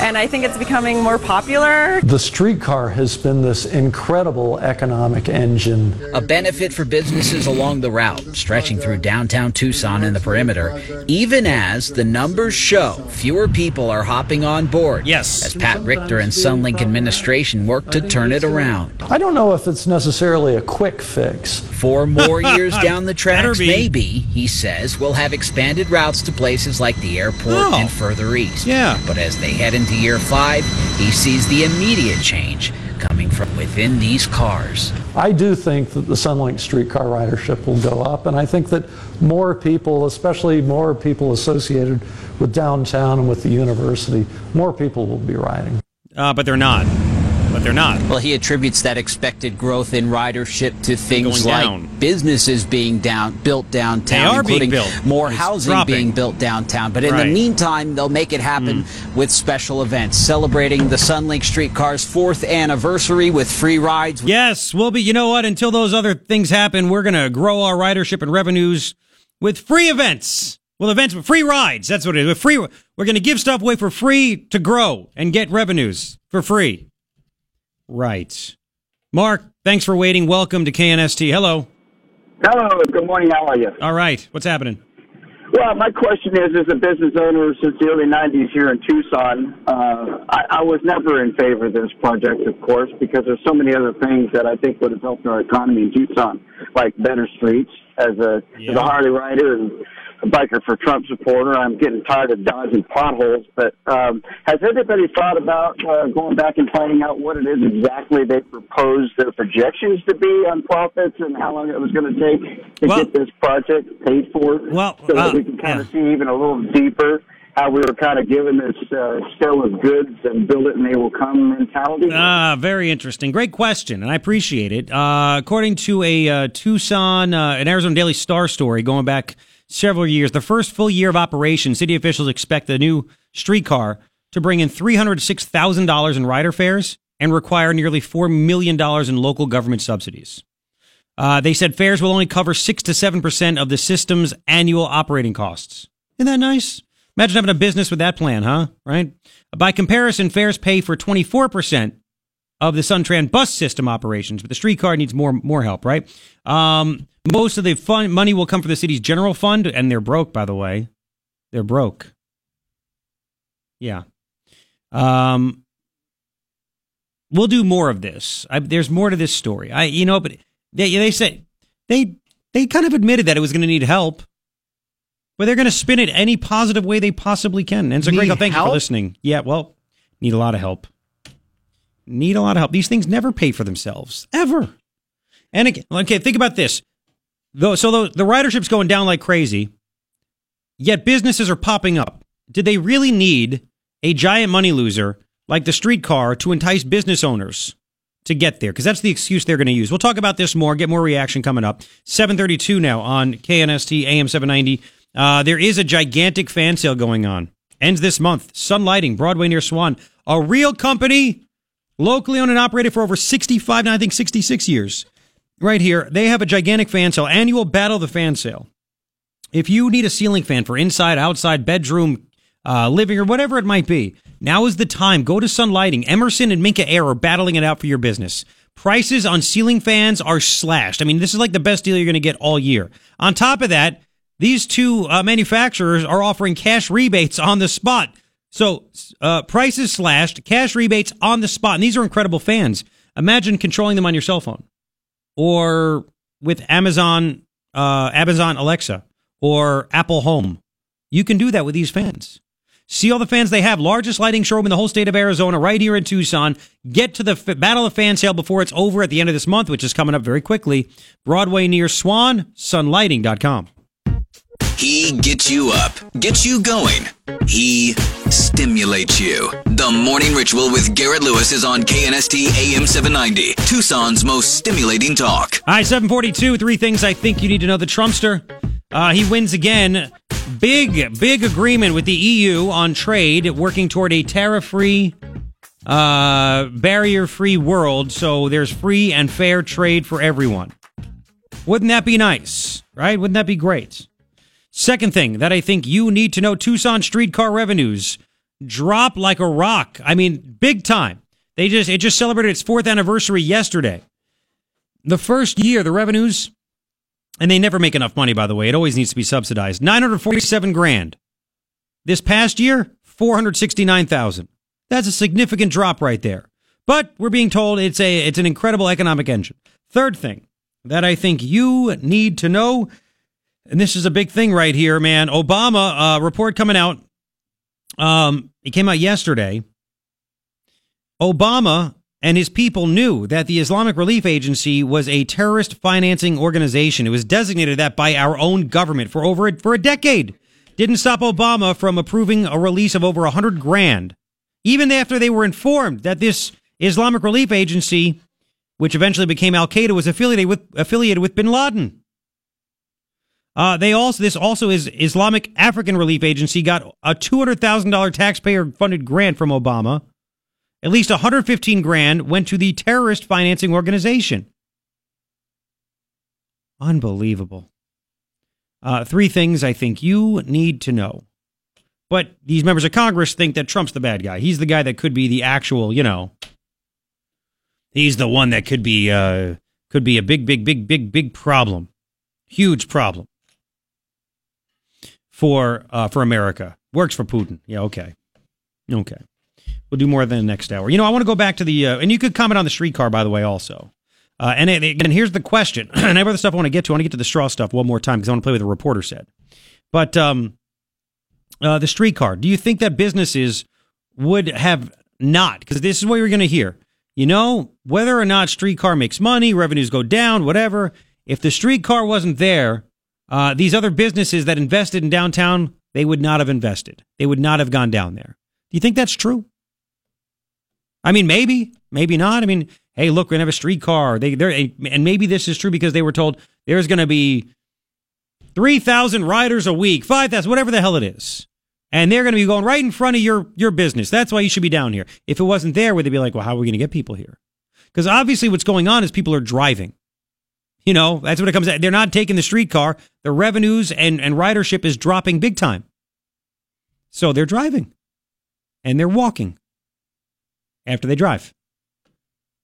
[SPEAKER 10] And I think it's becoming more popular.
[SPEAKER 12] The streetcar has been this incredible economic engine.
[SPEAKER 11] A benefit for businesses along the route, stretching through downtown Tucson and the perimeter, even as the numbers show fewer people are hopping on board.
[SPEAKER 2] Yes.
[SPEAKER 11] As Pat Richter and Sunlink administration work to turn it around.
[SPEAKER 12] I don't know if it's necessarily a quick fix.
[SPEAKER 11] Four more years down the
[SPEAKER 2] Better
[SPEAKER 11] tracks,
[SPEAKER 2] be.
[SPEAKER 11] maybe, he says, we'll have expanded routes to places like the airport
[SPEAKER 2] Oh.
[SPEAKER 11] and further east.
[SPEAKER 2] Yeah.
[SPEAKER 11] But as they head into year five, he sees the immediate change coming from within these cars.
[SPEAKER 12] I do think that the Sunlink streetcar ridership will go up, and I think that more people, especially more people associated with downtown and with the university, more people will be riding.
[SPEAKER 2] Uh, but they're not. But they're not.
[SPEAKER 13] Well, he attributes that expected growth in ridership to things like
[SPEAKER 2] down.
[SPEAKER 13] businesses being down, built downtown,
[SPEAKER 2] They are being
[SPEAKER 13] including more
[SPEAKER 2] It's
[SPEAKER 13] housing
[SPEAKER 2] dropping.
[SPEAKER 13] being built downtown. But in
[SPEAKER 2] Right.
[SPEAKER 13] The meantime, they'll make it happen mm. with special events, celebrating the Sunlink streetcar's fourth anniversary with free rides.
[SPEAKER 2] Yes, we'll be. You know what? Until those other things happen, we're going to grow our ridership and revenues with free events. Well, events with free rides. That's what it is. With free, we're going to give stuff away for free to grow and get revenues for free. Right. Mark, thanks for waiting. Welcome to KNST. Hello.
[SPEAKER 14] Hello, good morning. How are you?
[SPEAKER 2] All right. What's happening?
[SPEAKER 14] Well, my question is, as a business owner since the early '90s here in Tucson, uh, I, I was never in favor of this project, of course, because there's so many other things that I think would have helped our economy in Tucson, like better streets as a as a Harley rider and a biker for Trump supporter. I'm getting tired of dodging potholes. But um, has anybody thought about uh, going back and finding out what it is exactly they proposed their projections to be on profits and how long it was going to take to
[SPEAKER 2] Well-
[SPEAKER 14] get this project paid for?
[SPEAKER 2] Well,
[SPEAKER 14] so that
[SPEAKER 2] uh,
[SPEAKER 14] we can kind of see even a little deeper how we were kind of given this uh, sale of goods and build it and they will come mentality.
[SPEAKER 2] Ah, very interesting. Great question, and I appreciate it. Uh, according to a uh, Tucson, uh, an Arizona Daily Star story going back several years, the first full year of operation, city officials expect the new streetcar to bring in $306,000 in rider fares and require nearly $4 million in local government subsidies. Uh, they said fares will only cover 6 to 7% of the system's annual operating costs. Isn't that nice? Imagine having a business with that plan, huh? Right? By comparison, fares pay for 24% of the Suntran bus system operations, but the streetcar needs more more help, right? Um, most of the fun, money will come from the city's general fund, and they're broke, by the way. They're broke. Yeah. Um, we'll do more of this. I, there's more to this story. I, you know, but they they say they they kind of admitted that it was going to need help, but they're going to spin it any positive way they possibly can. And so,
[SPEAKER 3] Need
[SPEAKER 2] Greg, thank you for listening. Yeah, well, need a lot of help. Need a lot of help. These things never pay for themselves ever. And again, okay, think about this. Though, so the, the ridership's going down like crazy, yet businesses are popping up. Did they really need a giant money loser like the streetcar to entice business owners to get there? Because that's the excuse they're going to use. We'll talk about this more. Get more reaction coming up. 732 now on KNST AM 790. Uh, there is a gigantic fan sale going on. Ends this month. Sun Lighting, Broadway near Swan. A real company, locally owned and operated for over 65, I think 66 years. Right here, they have a gigantic fan sale, annual Battle of the Fan Sale. If you need a ceiling fan for inside, outside, bedroom, uh, living, or whatever it might be, now is the time. Go to Sun Lighting. Emerson and Minka Air are battling it out for your business. Prices on ceiling fans are slashed. I mean, this is like the best deal you're going to get all year. On top of that, these two uh, manufacturers are offering cash rebates on the spot. So, uh, prices slashed, cash rebates on the spot. And these are incredible fans. Imagine controlling them on your cell phone or with Amazon, uh, Amazon Alexa or Apple Home. You can do that with these fans. See all the fans they have. Largest lighting showroom in the whole state of Arizona, right here in Tucson. Get to the f- Battle of Fan Sale before it's over at the end of this month, which is coming up very quickly. Broadway near Swan, sunlighting.com.
[SPEAKER 5] He gets you up, gets you going. He stimulates you. The Morning Ritual with Garrett Lewis is on KNST AM 790, Tucson's most stimulating talk.
[SPEAKER 2] All right, 742, three things I think you need to know. The Trumpster, uh, he wins again. Big, big agreement with the EU on trade, working toward a tariff free, uh, barrier free world. So there's free and fair trade for everyone. Wouldn't that be nice? Right? Wouldn't that be great? Second thing that I think you need to know Tucson streetcar revenues drop like a rock. I mean, big time. They just it just celebrated its fourth anniversary yesterday. The first year, the revenues, and they never make enough money, by the way. It always needs to be subsidized. 947 grand. This past year, 469,000. That's a significant drop right there. But we're being told it's a it's an incredible economic engine. Third thing that I think you need to know, and this is a big thing right here, man. Obama uh, report coming out. Um, it came out yesterday. Obama and his people knew that the Islamic Relief Agency was a terrorist financing organization. It was designated that by our own government for over a, for a decade. Didn't stop Obama from approving a release of over a hundred grand, even after they were informed that this Islamic Relief Agency, which eventually became Al Qaeda, was affiliated with affiliated with Bin Laden. Uh, they also this also is Islamic African Relief Agency got a two hundred thousand dollar taxpayer funded grant from Obama. At least 115 grand went to the terrorist financing organization. Unbelievable. Uh, three things I think you need to know. But these members of Congress think that Trump's the bad guy. He's the guy that could be the actual, you know, he's the one that could be uh, could be a big, big, big, big, big problem, huge problem for uh, for America. Works for Putin. Yeah, okay, okay. We'll do more than the next hour. You know, I want to go back to the, uh, and you could comment on the streetcar, by the way, also. Uh, and it, again, here's the question, and I have other stuff I want to get to. I want to get to the straw stuff one more time because I want to play with the reporter said. But um, uh, the streetcar. Do you think that businesses would have not? Because this is what you're going to hear. You know, whether or not streetcar makes money, revenues go down, whatever. If the streetcar wasn't there, uh, these other businesses that invested in downtown, they would not have invested. They would not have gone down there. Do you think that's true? I mean, maybe, maybe not. I mean, hey, look, we're gonna have a streetcar. They, they're, and maybe this is true because they were told there's gonna be three thousand riders a week, five thousand, whatever the hell it is, and they're gonna be going right in front of your your business. That's why you should be down here. If it wasn't there, would they be like, well, how are we gonna get people here? Because obviously, what's going on is people are driving. You know, that's what it comes. At. They're not taking the streetcar. The revenues and and ridership is dropping big time. So they're driving, and they're walking after they drive.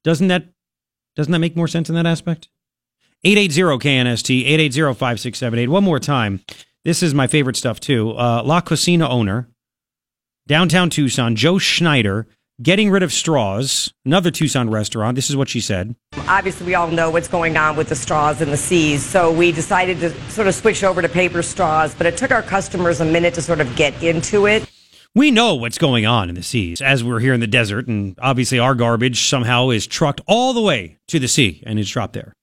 [SPEAKER 2] Doesn't that doesn't that make more sense in that aspect? 880 KNST 880 One more time. This is my favorite stuff too. Uh, La Cocina owner, downtown Tucson, Jo Schneider, getting rid of straws. Another Tucson restaurant. This is what she said.
[SPEAKER 8] Obviously, we all know what's going on with the straws in the seas, so we decided to sort of switch over to paper straws, but it took our customers a minute to sort of get into it.
[SPEAKER 2] We know what's going on in the seas as we're here in the desert, and obviously our garbage somehow is trucked all the way to the sea and is dropped there.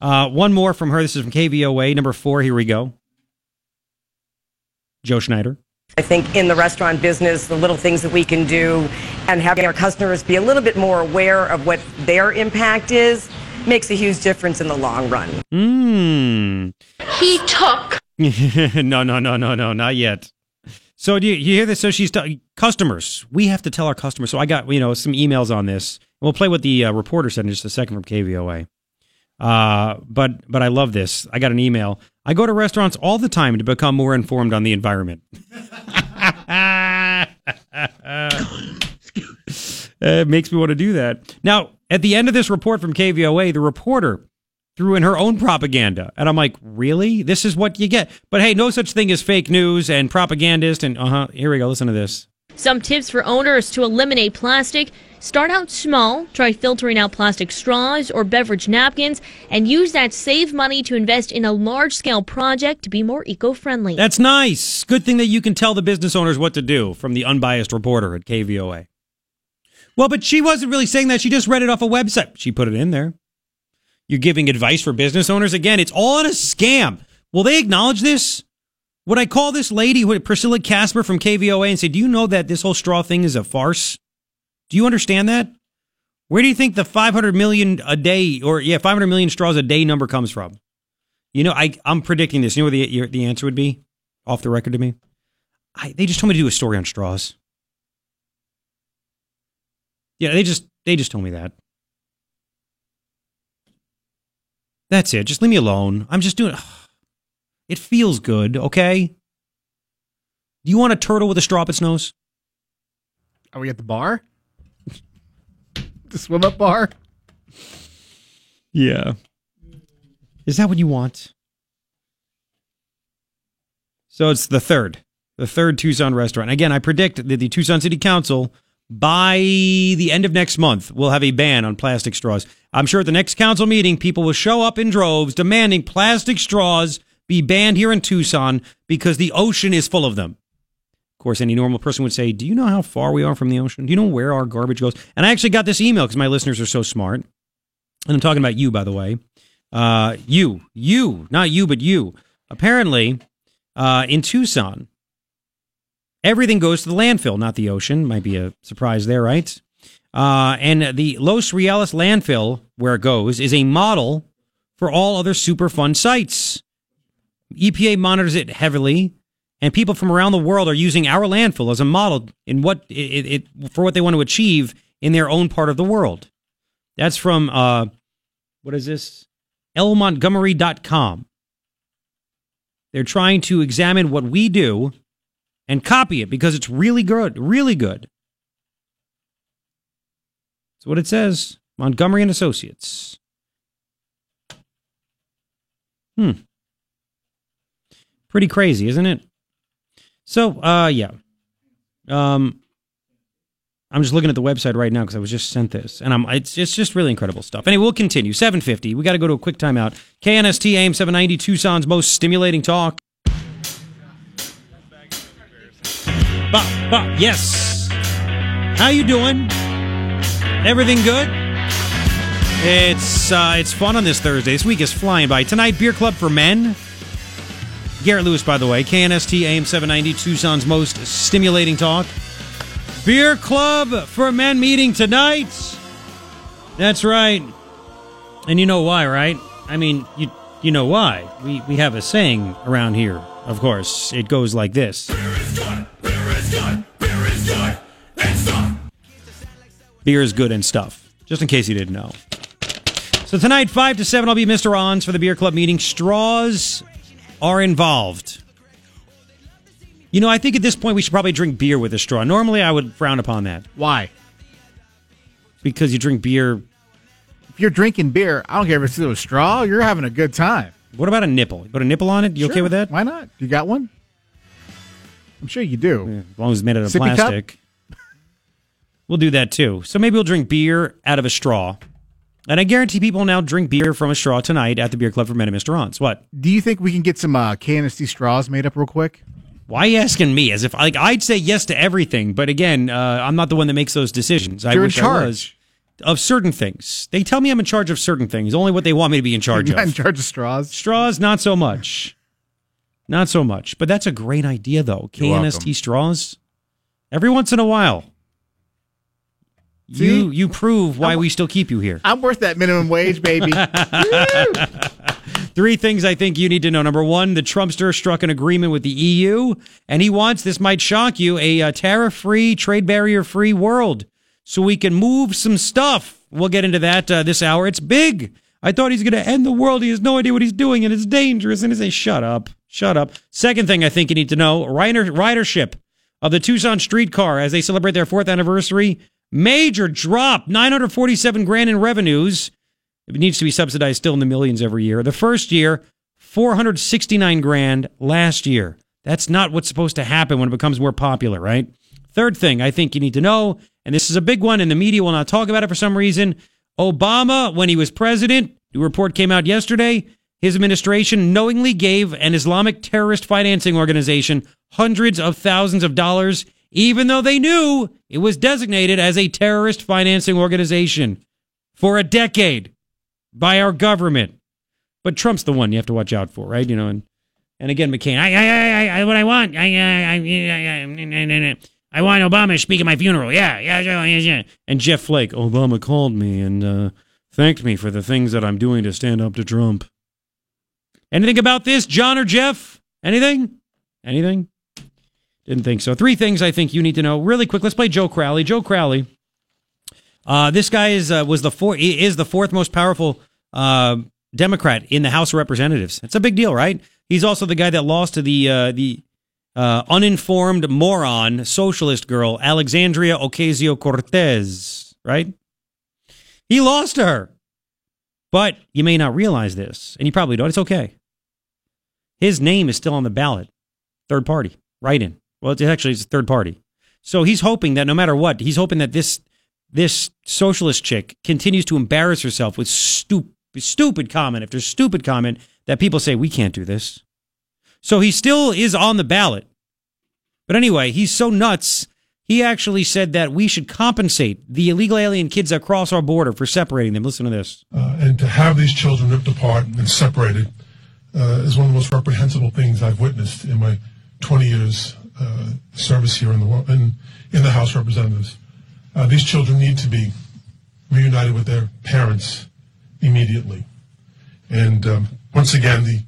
[SPEAKER 2] Uh, one more from her. This is from KVOA, number four. Here we go. Jo Schneider.
[SPEAKER 8] I think in the restaurant business, the little things that we can do and having our customers be a little bit more aware of what their impact is makes a huge difference in the long run.
[SPEAKER 2] Mmm.
[SPEAKER 8] He took.
[SPEAKER 2] no, no, no, no, no, not yet. So do you, you hear this? So she's t- customers. We have to tell our customers. So I got you know some emails on this. We'll play what the uh, reporter said in just a second from KVOA. Uh, but but I love this. I got an email. I go to restaurants all the time to become more informed on the environment. it makes me want to do that. Now, at the end of this report from KVOA, the reporter threw in her own propaganda. And I'm like, really? This is what you get. But hey, no such thing as fake news and propagandist. And uh huh, here we go. Listen to this.
[SPEAKER 15] Some tips for owners to eliminate plastic. Start out small, try filtering out plastic straws or beverage napkins, and use that saved money to invest in a large scale project to be more eco friendly.
[SPEAKER 2] That's nice. Good thing that you can tell the business owners what to do from the unbiased reporter at KVOA. Well, but she wasn't really saying that. She just read it off a website. She put it in there. You're giving advice for business owners. Again, it's all in a scam. Will they acknowledge this? Would I call this lady, Priscilla Casper from KVOA, and say, Do you know that this whole straw thing is a farce? Do you understand that? Where do you think the 500 million a day, or yeah, 500 million straws a day number comes from? You know, I, I'm predicting this. You know what the, the answer would be? Off the record to me? I, they just told me to do a story on straws. Yeah, they just they just told me that. That's it. Just leave me alone. I'm just doing. It feels good, okay? Do you want a turtle with a straw up its nose?
[SPEAKER 3] Are we at the bar? the swim up bar?
[SPEAKER 2] Yeah. Is that what you want? So it's the third, the third Tucson restaurant. Again, I predict that the Tucson City Council by the end of next month will have a ban on plastic straws. I'm sure at the next council meeting, people will show up in droves demanding plastic straws be banned here in Tucson because the ocean is full of them. Of course, any normal person would say, Do you know how far we are from the ocean? Do you know where our garbage goes? And I actually got this email because my listeners are so smart. And I'm talking about you, by the way. Uh, you, you, not you, but you. Apparently, uh, in Tucson, everything goes to the landfill, not the ocean. Might be a surprise there, right? Uh, and the Los Reales landfill, where it goes, is a model for all other Superfund sites. EPA monitors it heavily, and people from around the world are using our landfill as a model in what it, it for what they want to achieve in their own part of the world. That's from uh, what is this? elmontgomery.com. They're trying to examine what we do and copy it because it's really good, really good. That's what it says. Montgomery and Associates. Hmm. Pretty crazy, isn't it? So, uh, yeah. Um, I'm just looking at the website right now because I was just sent this, and I'm it's it's just really incredible stuff. Anyway, we'll continue. 750. We got to go to a quick timeout. KNST AM 790 Tucson's most stimulating talk. Ba, ba, yes. How you doing? Everything good? It's uh, it's fun on this Thursday. This week is flying by. Tonight, beer club for men. Garrett Lewis, by the way, KNST AM 790, Tucson's most stimulating talk. Beer club for men meeting tonight. That's right. And you know why, right? I mean, you you know why. We we have a saying around here. Of course, it goes like this. Beer is good beer is good, beer is good, and stuff. Beer is good and stuff. Just in case you didn't know. So tonight, 5 to 7, I'll be Mr. Ron's for the beer club meeting. Straws are involved. You know, I think at this point we should probably drink beer with a straw. Normally, I would frown upon that.
[SPEAKER 3] Why?
[SPEAKER 2] Because you drink beer.
[SPEAKER 3] If you're drinking beer, I don't care if it's through a straw, you're having a good time.
[SPEAKER 2] What about a nipple? You put a nipple on it? You okay
[SPEAKER 3] Sure,
[SPEAKER 2] with that?
[SPEAKER 3] Why not? You got one? I'm sure you do.
[SPEAKER 2] As long as it's made out of
[SPEAKER 3] Sippy cup?
[SPEAKER 2] plastic. We'll do that too. So maybe we'll drink beer out of a straw. And I guarantee people now drink beer from a straw tonight at the Beer Club for Men and Mr. Ron's. What?
[SPEAKER 3] Do you think we can get some uh, KNST straws made up real quick?
[SPEAKER 2] Why are you asking me? As if like I'd say yes to everything, but again, uh, I'm not the one that makes those decisions. I
[SPEAKER 3] You're in
[SPEAKER 2] wish I
[SPEAKER 3] charge.
[SPEAKER 2] was of certain things. They tell me I'm in charge of certain things, only what they want me to be in charge
[SPEAKER 3] You're not
[SPEAKER 2] of.
[SPEAKER 3] in charge of straws.
[SPEAKER 2] Straws, not so much. Not so much. But that's a great idea, though. KNST straws. Every once in a while. You you prove why we still keep you here.
[SPEAKER 3] I'm worth that minimum wage, baby.
[SPEAKER 2] Three things I think you need to know. Number one, the Trumpster struck an agreement with the EU, and he wants, this might shock you, a, uh tariff free, trade barrier free world so we can move some stuff. We'll get into that uh, this hour. It's big. I thought he's going to end the world. He has no idea what he's doing, and it's dangerous. And I say, shut up. Shut up. Second thing I think you need to know rider, ridership of the Tucson streetcar as they celebrate their fourth anniversary. Major drop, 947 grand in revenues. It needs to be subsidized still in the millions every year. The first year, 469 grand last year. That's not what's supposed to happen when it becomes more popular, right? Third thing I think you need to know, and this is a big one, and the media will not talk about it for some reason. Obama, when he was president, the report came out yesterday, his administration knowingly gave an Islamic terrorist financing organization hundreds of thousands of dollars, even though they knew it was designated as a terrorist financing organization for a decade by our government. But Trump's the one you have to watch out for, right? You know, and and again, McCain, I, I, I, I what I want, I, I, I, I, I, want Obama to speak at my funeral. Yeah, yeah, yeah, yeah. And Jeff Flake, Obama called me and uh, thanked me for the things that I'm doing to stand up to Trump. Anything about this, John or Jeff? Anything? Anything? Didn't think so. Three things I think you need to know really quick. Let's play Joe Crowley. Joe Crowley. Uh, this guy is uh, was the four is the fourth most powerful uh, Democrat in the House of Representatives. It's a big deal, right? He's also the guy that lost to the uh, the uh, uninformed moron socialist girl Alexandria Ocasio Cortez, right? He lost her, but you may not realize this, and you probably don't. It's okay. His name is still on the ballot, third party, right in. Well, it's actually it's a third party. So he's hoping that no matter what, he's hoping that this this socialist chick continues to embarrass herself with stupid stupid comment after stupid comment that people say we can't do this. So he still is on the ballot. But anyway, he's so nuts. He actually said that we should compensate the illegal alien kids that cross our border for separating them. Listen to this.
[SPEAKER 16] Uh, and to have these children ripped apart and separated uh, is one of the most reprehensible things I've witnessed in my 20 years service here in the in, in the House of Representatives. Uh, these children need to be reunited with their parents immediately. And um, once again, the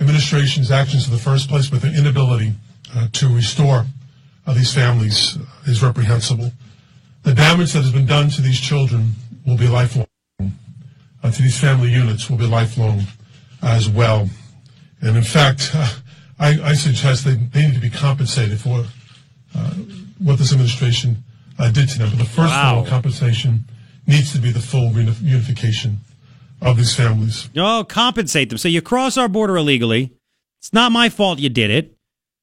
[SPEAKER 16] administration's actions in the first place, with their inability uh, to restore uh, these families, uh, is reprehensible. The damage that has been done to these children will be lifelong. Uh, to these family units will be lifelong as well. And in fact, uh, I, I suggest they, they need to be compensated for uh, what this administration uh, did to them. But the first
[SPEAKER 2] Wow.
[SPEAKER 16] level of compensation needs to be the full reuni- reunification of these families.
[SPEAKER 2] Oh, compensate them. So you cross our border illegally. It's not my fault you did it.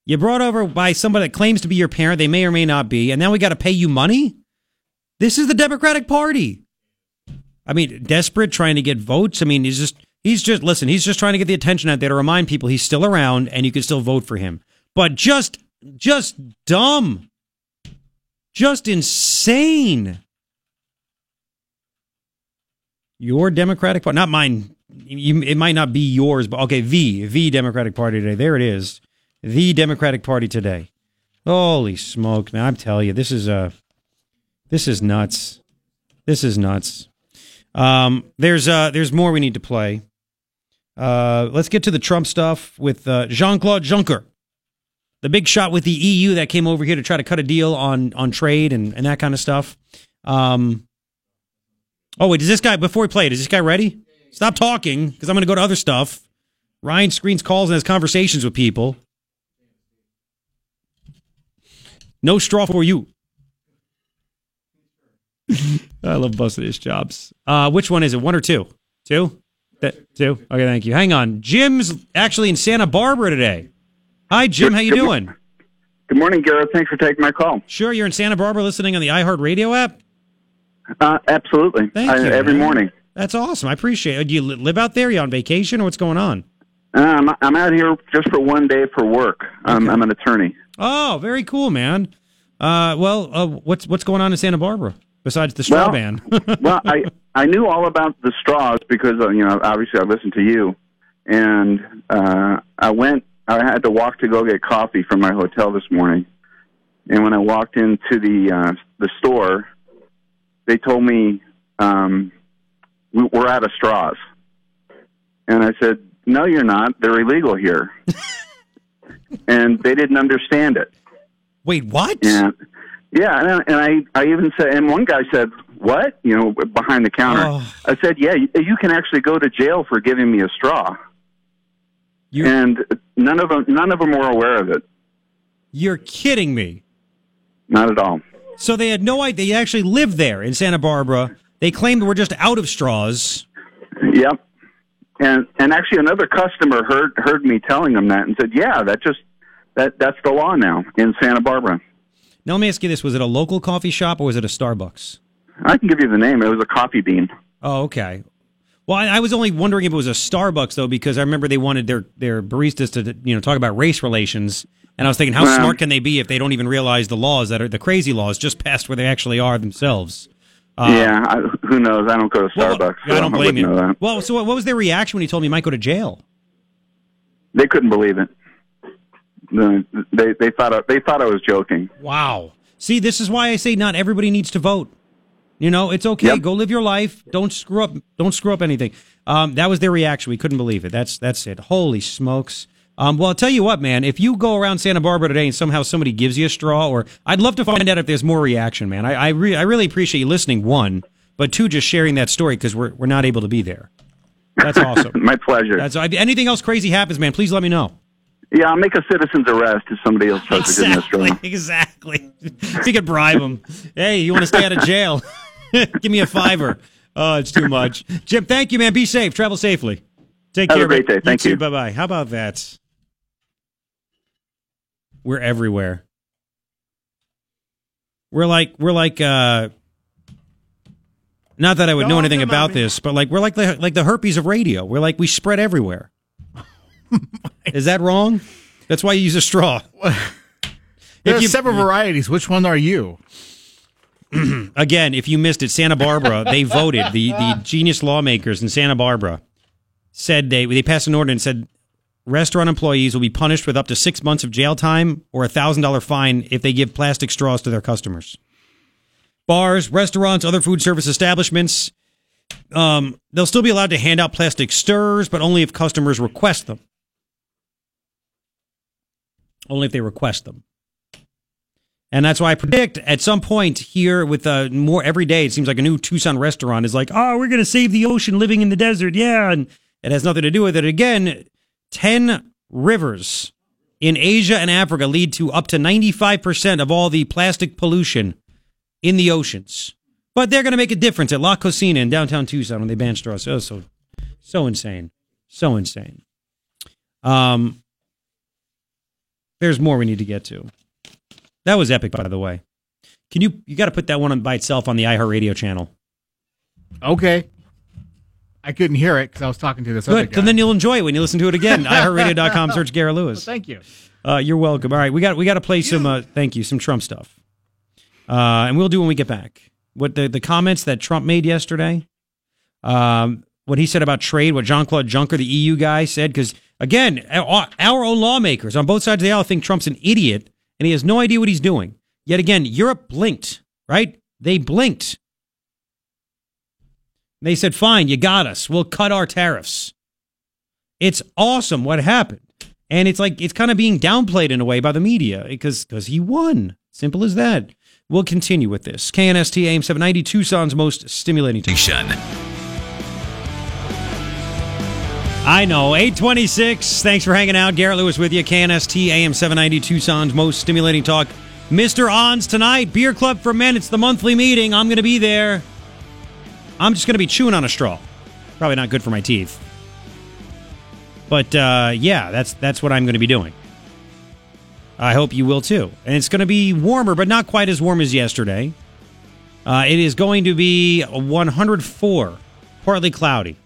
[SPEAKER 2] You brought over by somebody that claims to be your parent. They may or may not be. And now we got to pay you money? This is the Democratic Party. I mean, desperate, trying to get votes. I mean, he's just, he's just, listen, he's just trying to get the attention out there to remind people he's still around and you can still vote for him. But just, just dumb. Just insane. Your Democratic Party, not mine. You, it might not be yours, but okay, the the Democratic Party today. There it is, the Democratic Party today. Holy smoke, man! I'm telling you, this is uh this is nuts. This is nuts. Um, there's uh there's more we need to play. Uh, let's get to the Trump stuff with uh, Jean Claude Juncker, the big shot with the EU that came over here to try to cut a deal on on trade and, and that kind of stuff. Um, oh wait, is this guy before we play it? Is this guy ready? Stop talking because I'm going to go to other stuff. Ryan screens calls and has conversations with people. No straw for you. I love busting his jobs. Uh, which one is it? One or two? Two? Th- two? Okay, thank you. Hang on. Jim's actually in Santa Barbara today. Hi, Jim. How you
[SPEAKER 17] Good mo-
[SPEAKER 2] doing?
[SPEAKER 17] Good morning, Garrett. Thanks for taking my call.
[SPEAKER 2] Sure, you're in Santa Barbara listening on the iHeartRadio app?
[SPEAKER 17] Uh, absolutely.
[SPEAKER 2] Thank
[SPEAKER 17] I-
[SPEAKER 2] you.
[SPEAKER 17] every
[SPEAKER 2] man.
[SPEAKER 17] morning.
[SPEAKER 2] That's awesome. I appreciate it. Do you live out there? You on vacation or what's going on?
[SPEAKER 17] Um, I'm out here just for one day for work. Um, I'm an attorney.
[SPEAKER 2] Oh, very cool, man. Uh, well, uh, what's what's going on in Santa Barbara besides the straw
[SPEAKER 17] Well-
[SPEAKER 2] ban?
[SPEAKER 17] well, I I knew all about the straws because uh, you know obviously I listened to you, and uh, I went. I had to walk to go get coffee from my hotel this morning, and when I walked into the uh, the store, they told me um, we, we're out of straws, and I said, "No, you're not. They're illegal here," and they didn't understand it.
[SPEAKER 2] Wait, what?
[SPEAKER 17] And yeah, and, I- and I I even said, and one guy said, "What?" You know, behind the counter.
[SPEAKER 2] Oh.
[SPEAKER 17] I said, "Yeah, you, you can actually go to jail for giving me a straw." and none of them none of them were aware of it.
[SPEAKER 2] You're kidding me.
[SPEAKER 17] Not at all.
[SPEAKER 2] So they had no idea. They actually lived there in Santa Barbara. They claimed we're just out of straws.
[SPEAKER 17] Yep. And and actually, another customer heard heard me telling them that and said, "Yeah, that just that that's the law now in Santa Barbara."
[SPEAKER 2] Now let me ask you this: Was it a local coffee shop or was it a Starbucks?
[SPEAKER 17] I can give you the name. It was a coffee bean.
[SPEAKER 2] Oh, okay. Well, I, I was only wondering if it was a Starbucks though, because I remember they wanted their their baristas to you know talk about race relations, and I was thinking, how
[SPEAKER 17] Well-
[SPEAKER 2] smart can they be if they don't even realize the laws that are the crazy laws just past where they actually are themselves? Uh,
[SPEAKER 17] yeah, I, who knows? I don't go to
[SPEAKER 2] well,
[SPEAKER 17] Starbucks. so
[SPEAKER 2] I don't blame
[SPEAKER 17] wouldn't
[SPEAKER 2] you. Well, so what what was their reaction when he told me he might go to jail?
[SPEAKER 17] They couldn't believe it. The- They they thought I, they thought I was joking.
[SPEAKER 2] Wow. See, this is why I say not everybody needs to vote. You know, it's okay.
[SPEAKER 17] Yep.
[SPEAKER 2] Go live your life. Don't screw up. Don't screw up anything. Um, that was their reaction. We couldn't believe it. That's that's it. Holy smokes. Um, well, I'll tell you what, man. If you go around Santa Barbara today and somehow somebody gives you a straw, or I'd love to find out if there's more reaction, man. I I, re- I really appreciate you listening. One, but two, just sharing that story because we're we're not able to be there. That's awesome.
[SPEAKER 17] My pleasure.
[SPEAKER 2] That's anything else crazy happens, man. Please let me know.
[SPEAKER 17] Yeah, I'll make a citizen's arrest if somebody else tries to give me a straw.
[SPEAKER 2] Exactly. If you could bribe them. Hey, you want to stay out of jail? Give me a fiver. Oh, it's too much. Jim, thank you, man. Be safe. Travel safely. Take care.
[SPEAKER 17] Have a great
[SPEAKER 2] man.
[SPEAKER 17] day. Thank
[SPEAKER 2] too.
[SPEAKER 17] you.
[SPEAKER 2] Bye bye. How about that? We're everywhere. We're like we're like uh not that I would know anything about this, but like we're like the like the herpes of radio. We're like we spread everywhere. Is that wrong? That's why you use a straw.
[SPEAKER 3] There
[SPEAKER 2] If
[SPEAKER 3] are
[SPEAKER 2] you-
[SPEAKER 3] several varieties. Which one are you?
[SPEAKER 2] Again, if you missed it, Santa Barbara, they voted. The the genius lawmakers in Santa Barbara said they they passed an ordinance said restaurant employees will be punished with up to six months of jail time or a thousand dollar fine if they give plastic straws to their customers. Bars, restaurants, other food service establishments, um, they'll still be allowed to hand out plastic stirrers, but only if customers request them. Only if they request them. And that's why I predict at some point here with uh, more every day, it seems like a new Tucson restaurant is like, oh, we're going to save the ocean living in the desert. Yeah. And it has nothing to do with it. Again, 10 rivers in Asia and Africa lead to up to 95% of all the plastic pollution in the oceans. But they're going to make a difference at La Cocina in downtown Tucson when they ban straws. Oh, so, so insane. So insane. Um, there's more we need to get to. That was epic, by the way. Can you you got to put that one on by itself on the iHeartRadio channel?
[SPEAKER 3] Okay. I couldn't hear it because I was talking to this other
[SPEAKER 2] Good.
[SPEAKER 3] guy.
[SPEAKER 2] So then you'll enjoy it when you listen to it again. iHeartRadio.com. Search Garrett Lewis.
[SPEAKER 3] Thank you.
[SPEAKER 2] Uh, you're welcome. All right, we got we got to play some. Uh, thank you. Some Trump stuff. Uh, and we'll do when we get back. What the, the comments that Trump made yesterday, um, what he said about trade, what Jean Claude Juncker, the EU guy, said, because again, our, own lawmakers on both sides of the aisle think Trump's an idiot and he has no idea what he's doing. Yet again, Europe blinked, right? They blinked. They said, fine, you got us. We'll cut our tariffs. It's awesome what happened. And it's like, it's kind of being downplayed in a way by the media because because he won. Simple as that. We'll continue with this. KNST AM 790, Tucson's most stimulating station. I know, 826. Thanks for hanging out. Garrett Lewis with you. KNST AM 790, Tucson's most stimulating talk. Mr. Ron's tonight, Beer Club for Men. It's the monthly meeting. I'm going to be there. I'm just going to be chewing on a straw. Probably not good for my teeth. But uh, yeah, that's that's what I'm going to be doing. I hope you will too. And it's going to be warmer, but not quite as warm as yesterday. Uh, it is going to be 104, partly cloudy.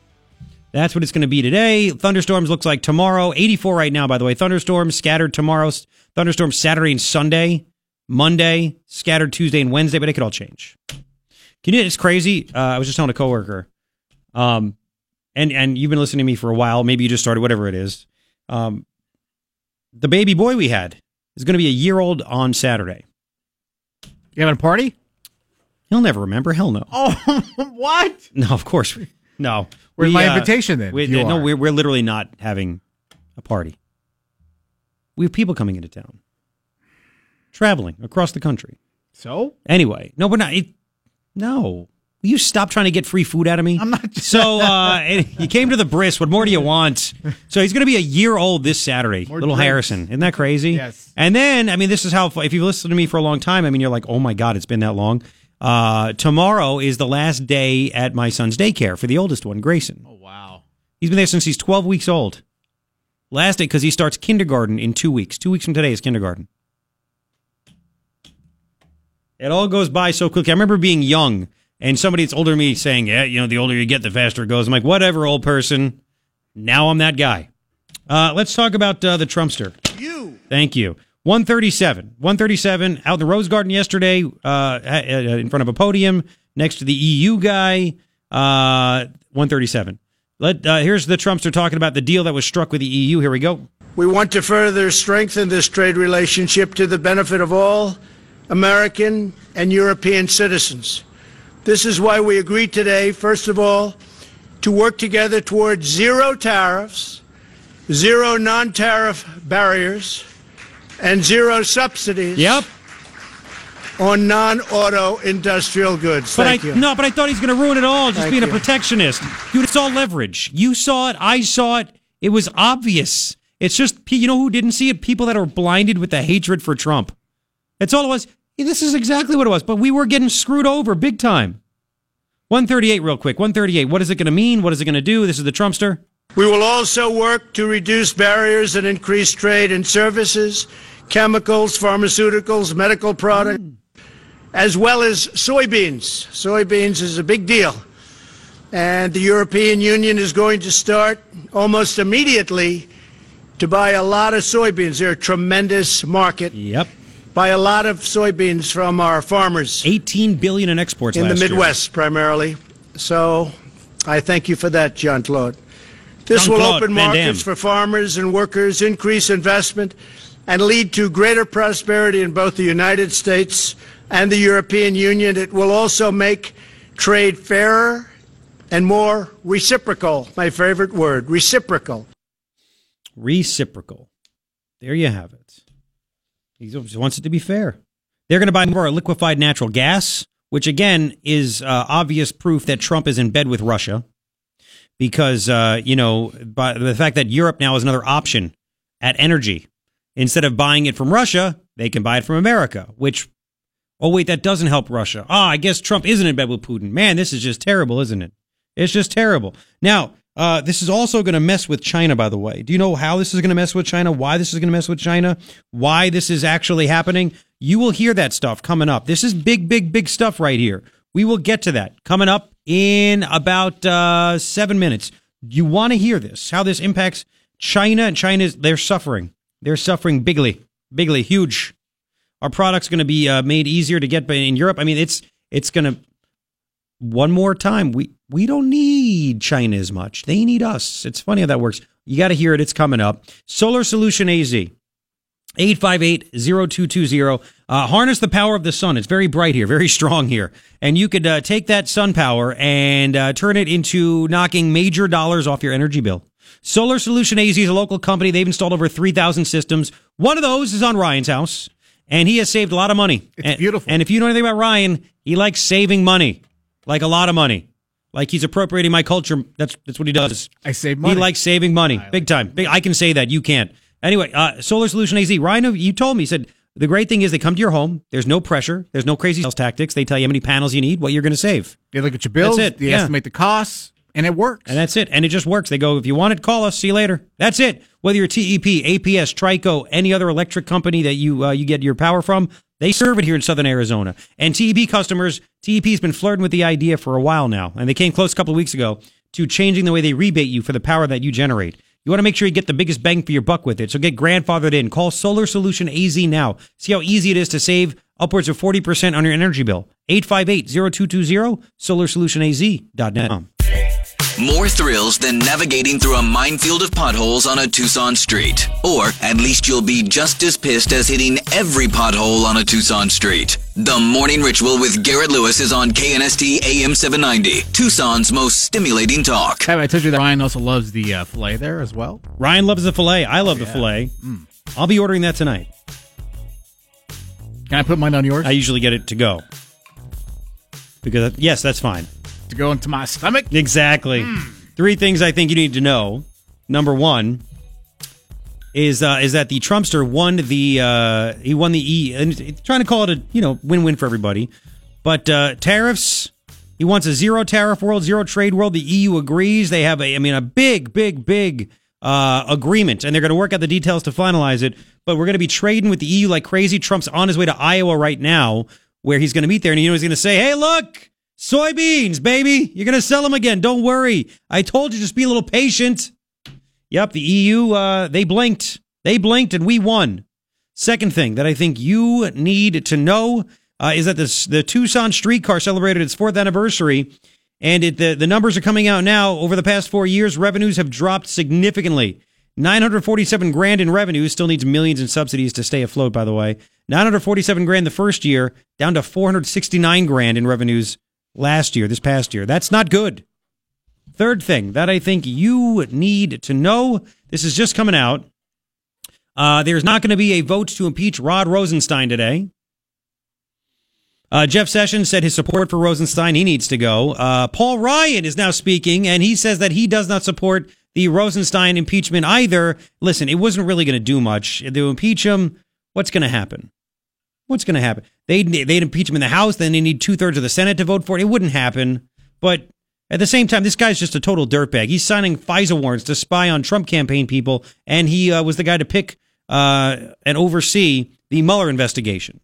[SPEAKER 2] That's what it's going to be today. Thunderstorms looks like tomorrow. 84 right now, by the way. Thunderstorms scattered tomorrow. Thunderstorms Saturday and Sunday. Monday, scattered Tuesday and Wednesday, but it could all change. Can you? It's crazy. Uh, I was just telling a coworker, um, and and you've been listening to me for a while. Maybe you just started, whatever it is. Um, the baby boy we had is going to be a year old on Saturday.
[SPEAKER 3] You having a party?
[SPEAKER 2] He'll never remember. Hell no.
[SPEAKER 3] Oh, what?
[SPEAKER 2] No, of course. No.
[SPEAKER 3] Where's
[SPEAKER 2] We,
[SPEAKER 3] my
[SPEAKER 2] uh,
[SPEAKER 3] invitation then?
[SPEAKER 2] we-
[SPEAKER 3] you
[SPEAKER 2] no, we're, we're literally not having a party. We have people coming into town, traveling across the country.
[SPEAKER 3] So?
[SPEAKER 2] Anyway, no, we're not. It, no. Will you stop trying to get free food out of me? I'm
[SPEAKER 3] not.
[SPEAKER 2] So uh, you came to the bris. What more do you want? So he's going to be a year old this Saturday.
[SPEAKER 3] More
[SPEAKER 2] Little
[SPEAKER 3] drinks.
[SPEAKER 2] Harrison, isn't that crazy?
[SPEAKER 3] Yes.
[SPEAKER 2] And then, I mean, this is how. If you've listened to me for a long time, I mean, you're like, oh my god, it's been that long. Uh, tomorrow is the last day at my son's daycare for the oldest one, Grayson.
[SPEAKER 3] Oh, wow.
[SPEAKER 2] He's been there since he's 12 weeks old. Last day because he starts kindergarten in two weeks. Two weeks from today is kindergarten. It all goes by so quickly. I remember being young and somebody that's older than me saying, "Yeah, you know, the older you get, the faster it goes." I'm like, "Whatever, old person." Now I'm that guy. Uh, let's talk about uh, the Trumpster.
[SPEAKER 18] You.
[SPEAKER 2] Thank you. 137. 137 out in the Rose Garden yesterday, uh, in front of a podium next to the EU guy. Uh, 137. Let uh, here's the Trumpster talking about the deal that was struck with the EU. Here we go.
[SPEAKER 1] We want to further strengthen this trade relationship to the benefit of all American and European citizens. This is why we agreed today, first of all, to work together towards zero tariffs, zero non tariff barriers, and zero subsidies.
[SPEAKER 2] Yep.
[SPEAKER 1] On non auto industrial goods.
[SPEAKER 2] But
[SPEAKER 1] Thank
[SPEAKER 2] I
[SPEAKER 1] you.
[SPEAKER 2] no, but I thought he's going to ruin it all, just
[SPEAKER 1] Thank
[SPEAKER 2] being a protectionist. Dude, it's all leverage. You saw it. I saw it. It was obvious. It's just you know who didn't see it? People that are blinded with the hatred for Trump. That's all it was. This is exactly what it was. But we were getting screwed over big time. 138, real quick. 138. What is it going to mean? What is it going to do? This is the Trumpster.
[SPEAKER 1] We will also work to reduce barriers and increase trade in services, chemicals, pharmaceuticals, medical products, hmm. as well as soybeans. Soybeans is a big deal. And the European Union is going to start almost immediately to buy a lot of soybeans. They're a tremendous market.
[SPEAKER 2] Yep.
[SPEAKER 1] Buy a lot of soybeans from our farmers.
[SPEAKER 2] 18 billion in exports
[SPEAKER 1] in the
[SPEAKER 2] last year.
[SPEAKER 1] Midwest primarily. So I thank you for that, Jean-Claude. This will
[SPEAKER 2] Jean-Claude
[SPEAKER 1] open markets for farmers and workers, increase investment, and lead to greater prosperity in both the United States and the European Union. It will also make trade fairer and more reciprocal. My favorite word, reciprocal.
[SPEAKER 2] Reciprocal. There you have it. He wants it to be fair. They're going to buy more liquefied natural gas, which again is uh, obvious proof that Trump is in bed with Russia. Because, uh, you know, by the fact that Europe now is another option at energy. Instead of buying it from Russia, they can buy it from America, which, oh, wait, that doesn't help Russia. Ah, I guess Trump isn't in bed with Putin. Man, this is just terrible, isn't it? It's just terrible. Now, uh, this is also going to mess with China, by the way. Do you know how this is going to mess with China? Why this is going to mess with China? Why this is actually happening? You will hear that stuff coming up. This is big, big, big stuff right here. We will get to that coming up in about uh, seven minutes. You want to hear this? How this impacts China and China's? They're suffering. They're suffering bigly, bigly, huge. our products going to be uh, made easier to get but in Europe. I mean, it's it's going to one more time. We we don't need China as much. They need us. It's funny how that works. You got to hear it. It's coming up. Solar Solution AZ. 858-0220. Uh, harness the power of the sun. It's very bright here, very strong here. And you could uh, take that sun power and uh, turn it into knocking major dollars off your energy bill. Solar Solution AZ is a local company. They've installed over 3,000 systems. One of those is on Ryan's house, and he has saved a lot of money.
[SPEAKER 3] It's
[SPEAKER 2] and,
[SPEAKER 3] beautiful.
[SPEAKER 2] And if you know anything about Ryan, he likes saving money, like a lot of money. Like he's appropriating my culture. That's that's what he does.
[SPEAKER 3] I save money.
[SPEAKER 2] He likes saving money, big time. Big, I can say that. You can't. Anyway, uh, Solar Solution AZ. Ryan, you told me. He said the great thing is they come to your home. There's no pressure. There's no crazy sales tactics. They tell you how many panels you need, what you're going to save.
[SPEAKER 3] They look at your bills.
[SPEAKER 2] That's it.
[SPEAKER 3] They
[SPEAKER 2] yeah.
[SPEAKER 3] estimate the costs, and it works.
[SPEAKER 2] And that's it. And it just works. They go, if you want it, call us. See you later. That's it. Whether you're TEP, APS, Trico, any other electric company that you uh, you get your power from, they serve it here in Southern Arizona. And TEP customers, TEP's been flirting with the idea for a while now, and they came close a couple of weeks ago to changing the way they rebate you for the power that you generate. You want to make sure you get the biggest bang for your buck with it. So get grandfathered in. Call Solar Solution AZ now. See how easy it is to save upwards of 40% on your energy bill. 858-0220, solarsolutionaz.net.
[SPEAKER 5] More thrills than navigating through a minefield of potholes on a Tucson street. Or at least you'll be just as pissed as hitting every pothole on a Tucson street. The Morning Ritual with Garrett Lewis is on KNST AM 790, Tucson's most stimulating talk.
[SPEAKER 3] Have I told you that Ryan also loves the uh, filet there as well?
[SPEAKER 2] Ryan loves the filet. I love the filet. I'll be ordering that tonight.
[SPEAKER 3] Can I put mine on yours?
[SPEAKER 2] I usually get it to go. Because, yes, that's fine.
[SPEAKER 3] To go into my stomach?
[SPEAKER 2] Exactly. Three things I think you need to know. Number one is uh, is that the Trumpster won the uh, he won the E and trying to call it a you know win win for everybody, but uh, tariffs. He wants a zero tariff world, zero trade world. The EU agrees. They have a I mean a big big big uh, agreement, and they're going to work out the details to finalize it. But we're going to be trading with the EU like crazy. Trump's on his way to Iowa right now, where he's going to meet there, and you know he's going to say, "Hey, look." Soybeans, baby. You're going to sell them again. Don't worry. I told you, just be a little patient. Yep, the EU, uh, they blinked. They blinked and we won. Second thing that I think you need to know uh, is that this, the Tucson streetcar celebrated its fourth anniversary, and it, the, the numbers are coming out now. Over the past four years, revenues have dropped significantly. 947 grand in revenues still needs millions in subsidies to stay afloat, by the way. 947 grand the first year, down to 469 grand in revenues last year, this past year. That's not good. Third thing that I think you need to know this is just coming out. Uh, there's not going to be a vote to impeach Rod Rosenstein today. Uh, Jeff Sessions said his support for Rosenstein, he needs to go. Uh, Paul Ryan is now speaking, and he says that he does not support the Rosenstein impeachment either. Listen, it wasn't really going to do much. To impeach him, what's going to happen? What's going to happen? They'd, they'd impeach him in the House, then they need two thirds of the Senate to vote for it. It wouldn't happen. But at the same time, this guy's just a total dirtbag. He's signing FISA warrants to spy on Trump campaign people, and he uh, was the guy to pick uh, and oversee the Mueller investigation.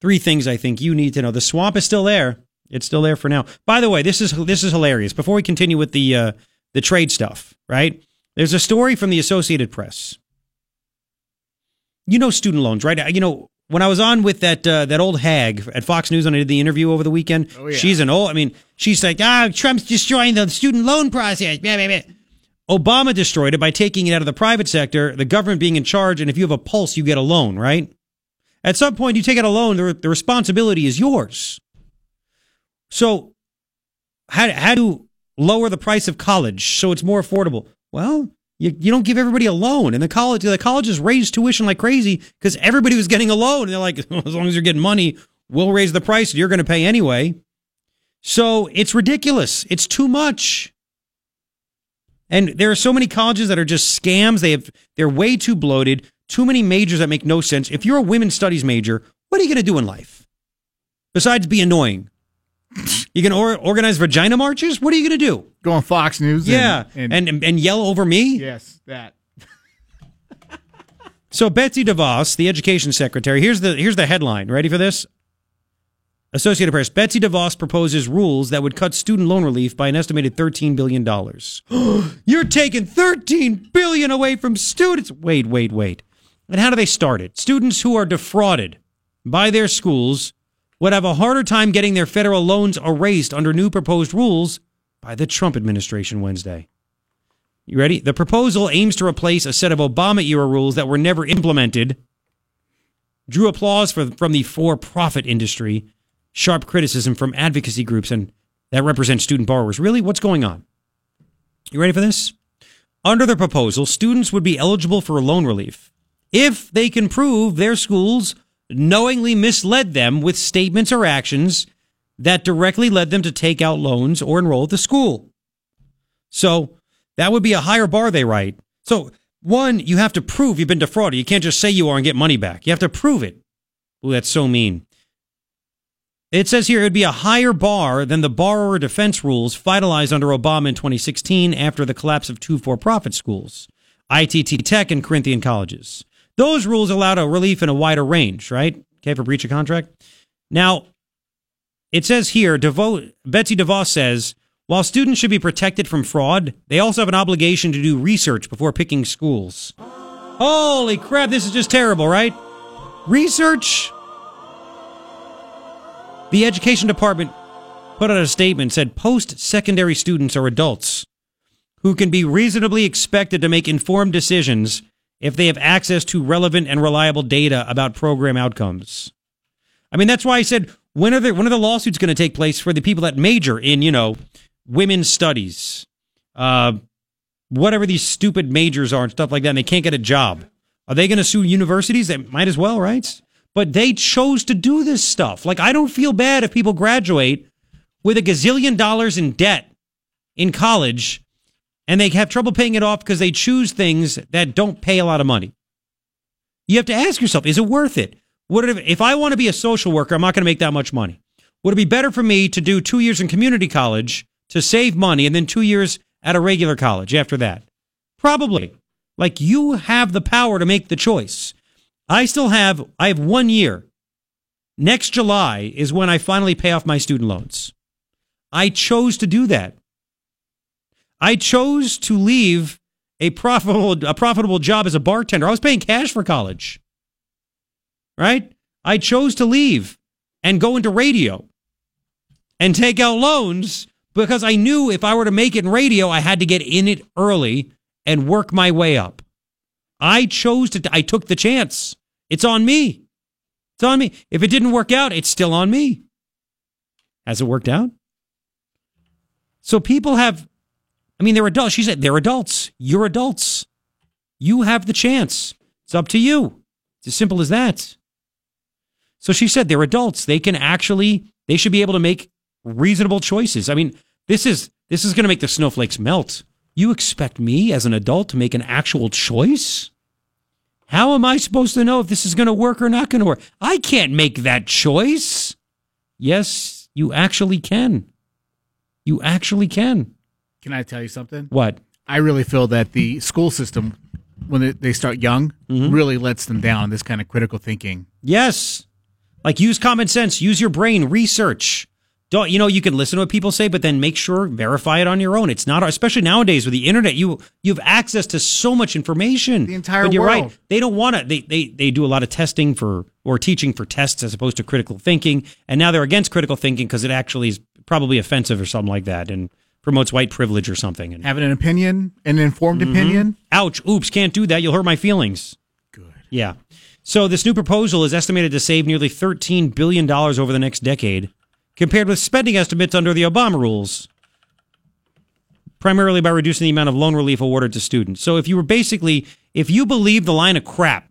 [SPEAKER 2] Three things I think you need to know. The swamp is still there. It's still there for now. By the way, this is this is hilarious. Before we continue with the uh, the trade stuff, right? There's a story from the Associated Press. You know student loans, right? You know when I was on with that uh, that old hag at Fox News when I did the interview over the weekend.
[SPEAKER 3] Oh, yeah.
[SPEAKER 2] She's an old. I mean, she's like, ah, Trump's destroying the student loan process. Blah, blah, blah. Obama destroyed it by taking it out of the private sector, the government being in charge, and if you have a pulse, you get a loan, right? At some point, you take out a loan, the, the responsibility is yours. So, how, how to lower the price of college so it's more affordable? Well, you, you don't give everybody a loan. And the college, the colleges raised tuition like crazy because everybody was getting a loan. And they're like, as long as you're getting money, we'll raise the price. You're going to pay anyway. So it's ridiculous. It's too much. And there are so many colleges that are just scams. They have they're way too bloated. Too many majors that make no sense. If you're a women's studies major, what are you going to do in life besides be annoying? You can or, organize vagina marches. What are you going to do?
[SPEAKER 3] Go on Fox News.
[SPEAKER 2] Yeah,
[SPEAKER 3] and,
[SPEAKER 2] and, and and yell over me.
[SPEAKER 3] yes, that.
[SPEAKER 2] So Betsy DeVos, the education secretary, here's the here's the headline. Ready for this? Associated Press. Betsy DeVos proposes rules that would cut student loan relief by an estimated $13 billion. You're taking 13 billion away from students. Wait, wait, wait. And how do they start it? Students who are defrauded by their schools would have a harder time getting their federal loans erased under new proposed rules by the Trump administration Wednesday. You ready? The proposal aims to replace a set of Obama era rules that were never implemented. Drew applause for, from the for profit industry, sharp criticism from advocacy groups, and that represent student borrowers. Really? What's going on? You ready for this? Under the proposal, students would be eligible for loan relief if they can prove their schools knowingly misled them with statements or actions that directly led them to take out loans or enroll at the school. So that would be a higher bar, they write. So, one, you have to prove you've been defrauded. You can't just say you are and get money back. You have to prove it. Ooh, that's so mean. It says here it would be a higher bar than the borrower defense rules finalized under Obama in 2016 after the collapse of two for profit schools, ITT Tech and Corinthian colleges. Those rules allowed a relief in a wider range, right? Okay, for breach of contract. Now, it says here, Betsy DeVos says, while students should be protected from fraud, they also have an obligation to do research before picking schools. Holy crap, this is just terrible, right? Research? The education department put out a statement said post secondary students are adults who can be reasonably expected to make informed decisions if they have access to relevant and reliable data about program outcomes. I mean, that's why I said when are the when are the lawsuits going to take place for the people that major in you know women's studies, uh, whatever these stupid majors are and stuff like that, and they can't get a job? Are they going to sue universities? They might as well, right? But they chose to do this stuff. Like I don't feel bad if people graduate with a gazillion dollars in debt in college and they have trouble paying it off because they choose things that don't pay a lot of money. You have to ask yourself, is it worth it? Would it if I want to be a social worker, I'm not going to make that much money. Would it be better for me to do two years in community college to save money and then two years at a regular college after that? Probably. Like you have the power to make the choice. I still have, I have one year. Next July is when I finally pay off my student loans. I chose to do that. I chose to leave a profitable a profitable job as a bartender. I was paying cash for college. Right? I chose to leave and go into radio and take out loans because I knew if I were to make it in radio, I had to get in it early and work my way up. I chose to I took the chance. It's on me. It's on me. If it didn't work out, it's still on me. Has it worked out? So people have I mean, they're adults. She said they're adults. You're adults. You have the chance. It's up to you. It's as simple as that. So she said they're adults. They can actually, they should be able to make reasonable choices. I mean, this is this is going to make the snowflakes melt. You expect me as an adult to make an actual choice? How am I supposed to know if this is going to work or not going to work? I can't make that choice. Yes, you actually can. You actually can.
[SPEAKER 3] Can I tell you something?
[SPEAKER 2] What?
[SPEAKER 3] I really feel that the school system, when they- they start young,
[SPEAKER 2] Mm-hmm.
[SPEAKER 3] really lets them down. This kind of critical thinking.
[SPEAKER 2] Yes. Like use common sense, use your brain, research. Don't you know you can listen to what people say, but then make sure verify it on your own. It's not especially nowadays with the internet, you you have access to so much information. The
[SPEAKER 3] entire
[SPEAKER 2] but you're
[SPEAKER 3] world.
[SPEAKER 2] right. They don't want to they, they they do a lot of testing for or teaching for tests as opposed to critical thinking. And now they're against critical thinking because it actually is probably offensive or something like that and promotes white privilege or something. And
[SPEAKER 3] Having an opinion, an informed
[SPEAKER 2] Mhm.
[SPEAKER 3] opinion.
[SPEAKER 2] Ouch. Oops. Can't do that. You'll hurt my feelings. Good. Yeah. So this new proposal is estimated to save nearly $13 billion over the next decade, compared with spending estimates under the Obama rules, primarily by reducing the amount of loan relief awarded to students. So if you were basically, if you believe the line of crap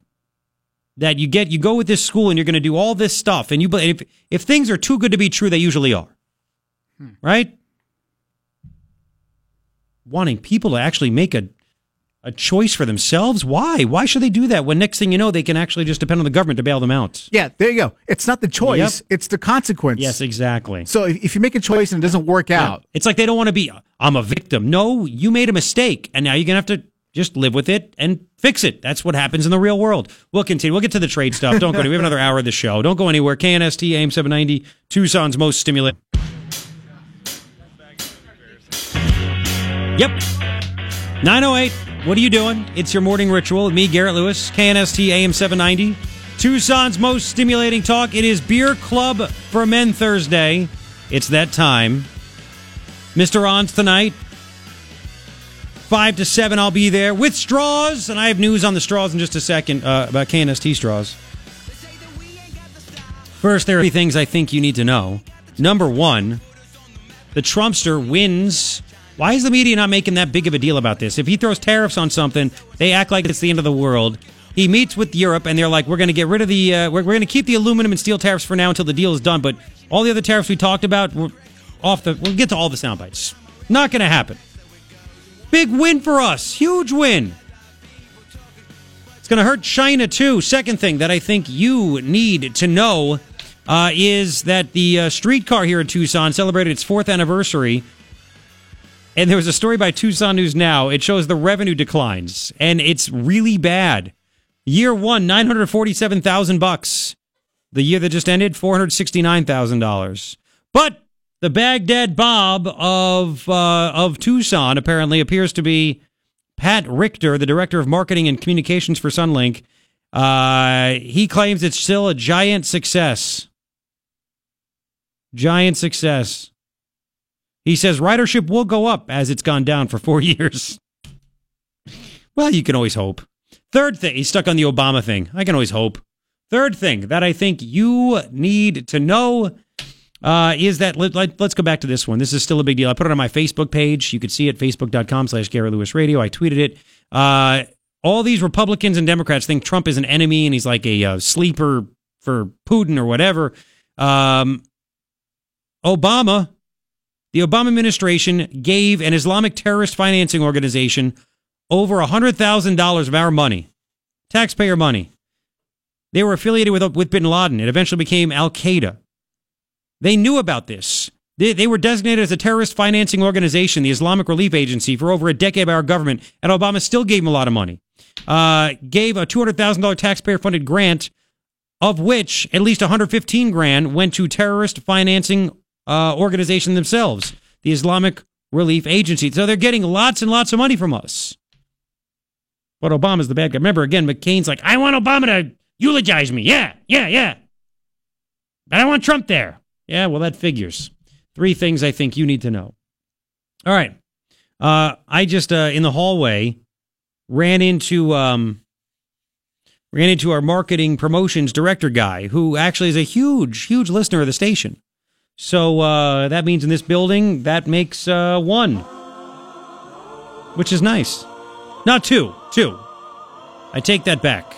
[SPEAKER 2] that you get, you go with this school and you're going to do all this stuff, and you, if, if things are too good to be true, they usually are. Right? Wanting people to actually make a a choice for themselves? Why? Why should they do that when next thing you know they can actually just depend on the government to bail them out?
[SPEAKER 3] Yeah, there you go. It's not the choice;
[SPEAKER 2] Yep.
[SPEAKER 3] it's the consequence.
[SPEAKER 2] Yes, exactly.
[SPEAKER 3] So if, if you make a choice and it doesn't work out,
[SPEAKER 2] It's like they don't want to be I'm a victim. No, you made a mistake and now you're going to have to just live with it and fix it. That's what happens in the real world. We'll continue. We'll get to the trade stuff. Don't go. We have another hour of the show. Don't go anywhere. KNST AM 790, Tucson's most stimulating. Yep. 908 What are you doing? It's your morning ritual me, Garrett Lewis, KNST AM 790. Tucson's most stimulating talk. It is Beer Club for Men Thursday. It's that time. Mr. Ron's tonight. Five to seven, I'll be there with straws, and I have news on the straws in just a second uh, about KNST straws. First, there are three things I think you need to know. Number one, the Trumpster wins. Why is the media not making that big of a deal about this? If he throws tariffs on something, they act like it's the end of the world. He meets with Europe, and they're like, "We're going to get rid of the, uh, we're, we're going to keep the aluminum and steel tariffs for now until the deal is done." But all the other tariffs we talked about, we're off the. We'll get to all the sound bites. Not going to happen. Big win for us. Huge win. It's going to hurt China too. Second thing that I think you need to know uh, is that the uh, streetcar here in Tucson celebrated its fourth anniversary. And there was a story by Tucson News Now. It shows the revenue declines, and it's really bad. Year one, nine hundred forty-seven thousand bucks. The year that just ended, four hundred sixty-nine thousand dollars. But the Baghdad Bob of uh, of Tucson apparently appears to be Pat Richter, the director of marketing and communications for Sunlink. Uh, he claims it's still a giant success. Giant success. He says ridership will go up as it's gone down for four years. Well, you can always hope. Third thing, he's stuck on the Obama thing. I can always hope. Third thing that I think you need to know uh, is that let, let, us go back to this one. This is still a big deal. I put it on my Facebook page. You can see it, facebook.com slash Garrett Lewis Radio. I tweeted it. Uh, all these Republicans and Democrats think Trump is an enemy and he's like a uh, sleeper for Putin or whatever. Um, Obama, the Obama administration gave an Islamic terrorist financing organization over $100,000 of our money, taxpayer money. They were affiliated with, with bin Laden. It eventually became Al Qaeda. They knew about this. They, they were designated as a terrorist financing organization, the Islamic Relief Agency, for over a decade by our government, and Obama still gave them a lot of money. Uh, gave a $200,000 taxpayer funded grant, of which at least 115 grand went to terrorist financing uh, organization themselves, the Islamic Relief Agency. So they're getting lots and lots of money from us. But Obama's the bad guy. Remember, again, McCain's like, I want Obama to eulogize me. Yeah, yeah, yeah. But I want Trump there. Yeah, well, that figures. Three things I think you need to know. All right. Uh, I just, uh, in the hallway, ran into. Um, ran into our marketing promotions director guy who actually is a huge, huge listener of the station. So uh, that means in this building, that makes uh, one, which is nice. Not two, two. I take that back.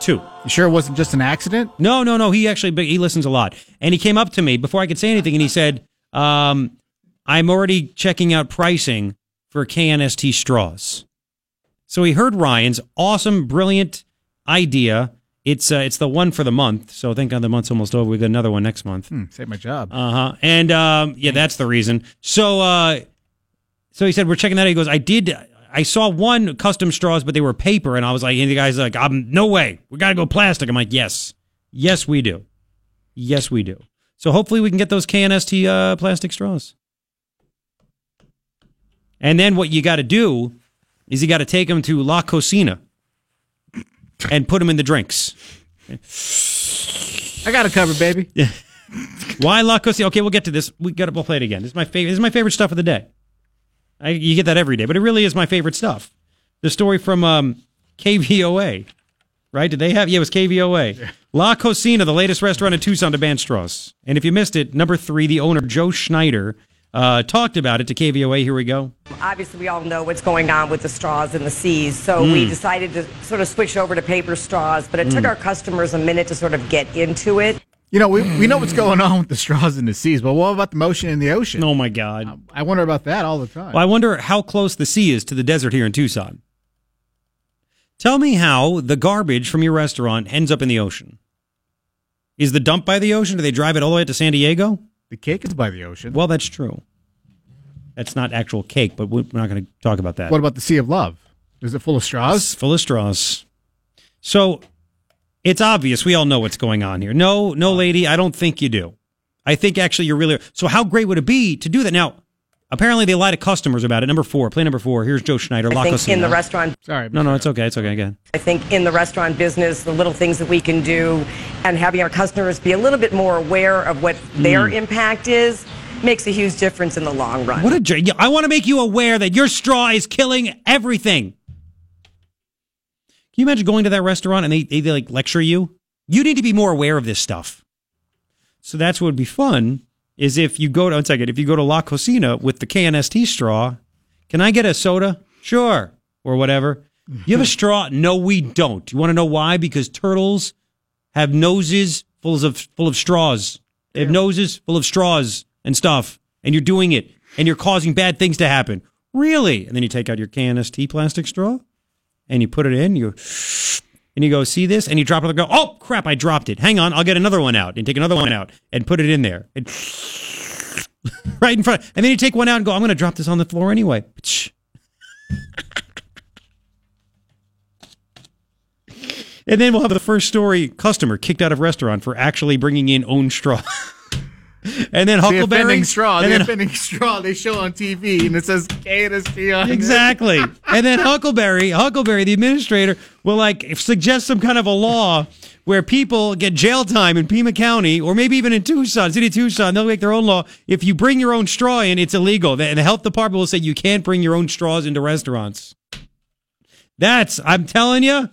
[SPEAKER 2] Two.
[SPEAKER 3] You sure it wasn't just an accident?
[SPEAKER 2] No, no, no. He actually he listens a lot, and he came up to me before I could say anything, and he said, um, "I'm already checking out pricing for KNST straws." So he heard Ryan's awesome, brilliant idea it's uh, it's the one for the month. So thank God the month's almost over. We got another one next month.
[SPEAKER 3] Hmm, save my job.
[SPEAKER 2] Uh huh. And um, yeah, that's the reason. So uh, so he said we're checking that. out. He goes, I did. I saw one custom straws, but they were paper, and I was like, and the guy's like, I'm no way. We got to go plastic. I'm like, yes, yes, we do, yes, we do. So hopefully we can get those KNST uh, plastic straws. And then what you got to do is you got to take them to La Cocina and put them in the drinks.
[SPEAKER 3] I got it covered, baby.
[SPEAKER 2] Yeah. Why La Cocina? Okay, we'll get to this. We got to we'll play it again. This is my favorite. This is my favorite stuff of the day. I, you get that every day, but it really is my favorite stuff. The story from um, KVOA, right? Did they have? Yeah, it was KVOA. Yeah. La Cocina, the latest restaurant in Tucson to ban straws. And if you missed it, number three, the owner Jo Schneider uh, talked about it to KVOA. Here we go.
[SPEAKER 8] Obviously, we all know what's going on with the straws and the seas, so mm. we decided to sort of switch over to paper straws, but it mm. took our customers a minute to sort of get into it.
[SPEAKER 3] You know, we, we know what's going on with the straws in the seas, but what about the motion in the ocean?
[SPEAKER 2] Oh, my God. Uh,
[SPEAKER 3] I wonder about that all the time.
[SPEAKER 2] Well, I wonder how close the sea is to the desert here in Tucson. Tell me how the garbage from your restaurant ends up in the ocean. Is the dump by the ocean? Do they drive it all the way to San Diego?
[SPEAKER 3] The cake is by the ocean.
[SPEAKER 2] Well, that's true. That's not actual cake, but we're not going to talk about that.
[SPEAKER 3] What about the Sea of Love? Is it full of straws?
[SPEAKER 2] It's full of straws. So it's obvious. We all know what's going on here. No, no, lady, I don't think you do. I think actually you're really. So how great would it be to do that? Now, Apparently, they lie to customers about it. Number four, play number four. Here's Jo Schneider.
[SPEAKER 8] I
[SPEAKER 2] La
[SPEAKER 8] think in
[SPEAKER 2] Cocina.
[SPEAKER 8] the restaurant
[SPEAKER 3] Sorry.
[SPEAKER 2] No, no, it's okay. It's okay. Again.
[SPEAKER 8] I think in the restaurant business, the little things that we can do and having our customers be a little bit more aware of what their hmm. impact is makes a huge difference in the long run.
[SPEAKER 2] What a j- yeah, I want to make you aware that your straw is killing everything. Can you imagine going to that restaurant and they, they, they like lecture you? You need to be more aware of this stuff. So that's what would be fun is if you go to one second, if you go to La Cocina with the KNST straw, can I get a soda? Sure. Or whatever. You have a straw? No, we don't. You want to know why? Because turtles have noses full of full of straws. They have noses full of straws and stuff, and you're doing it, and you're causing bad things to happen. Really? And then you take out your KNST plastic straw, and you put it in. You and you go, see this, and you drop it. And go, oh crap! I dropped it. Hang on, I'll get another one out, and take another one out, and put it in there, and right in front. And then you take one out and go, I'm going to drop this on the floor anyway. And then we'll have the first story customer kicked out of restaurant for actually bringing in own straw. and then
[SPEAKER 3] the
[SPEAKER 2] Huckelberry.
[SPEAKER 3] offending straw.
[SPEAKER 2] and
[SPEAKER 3] The
[SPEAKER 2] then-
[SPEAKER 3] offending straw they show on TV, and it says KNST on it.
[SPEAKER 2] Exactly. and then Huckelberry, Huckelberry, the administrator, will like suggest some kind of a law where people get jail time in Pima County or maybe even in Tucson, City of Tucson. They'll make their own law. If you bring your own straw in, it's illegal. And the health department will say you can't bring your own straws into restaurants. That's, I'm telling you,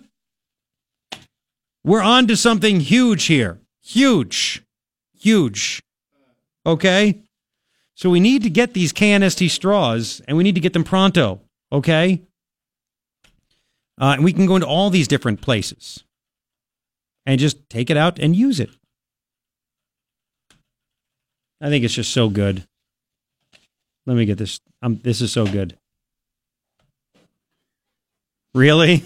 [SPEAKER 2] we're on to something huge here. Huge. Huge. Okay? So we need to get these KNST straws and we need to get them pronto. Okay? Uh, and we can go into all these different places and just take it out and use it. I think it's just so good. Let me get this. Um, this is so good. Really?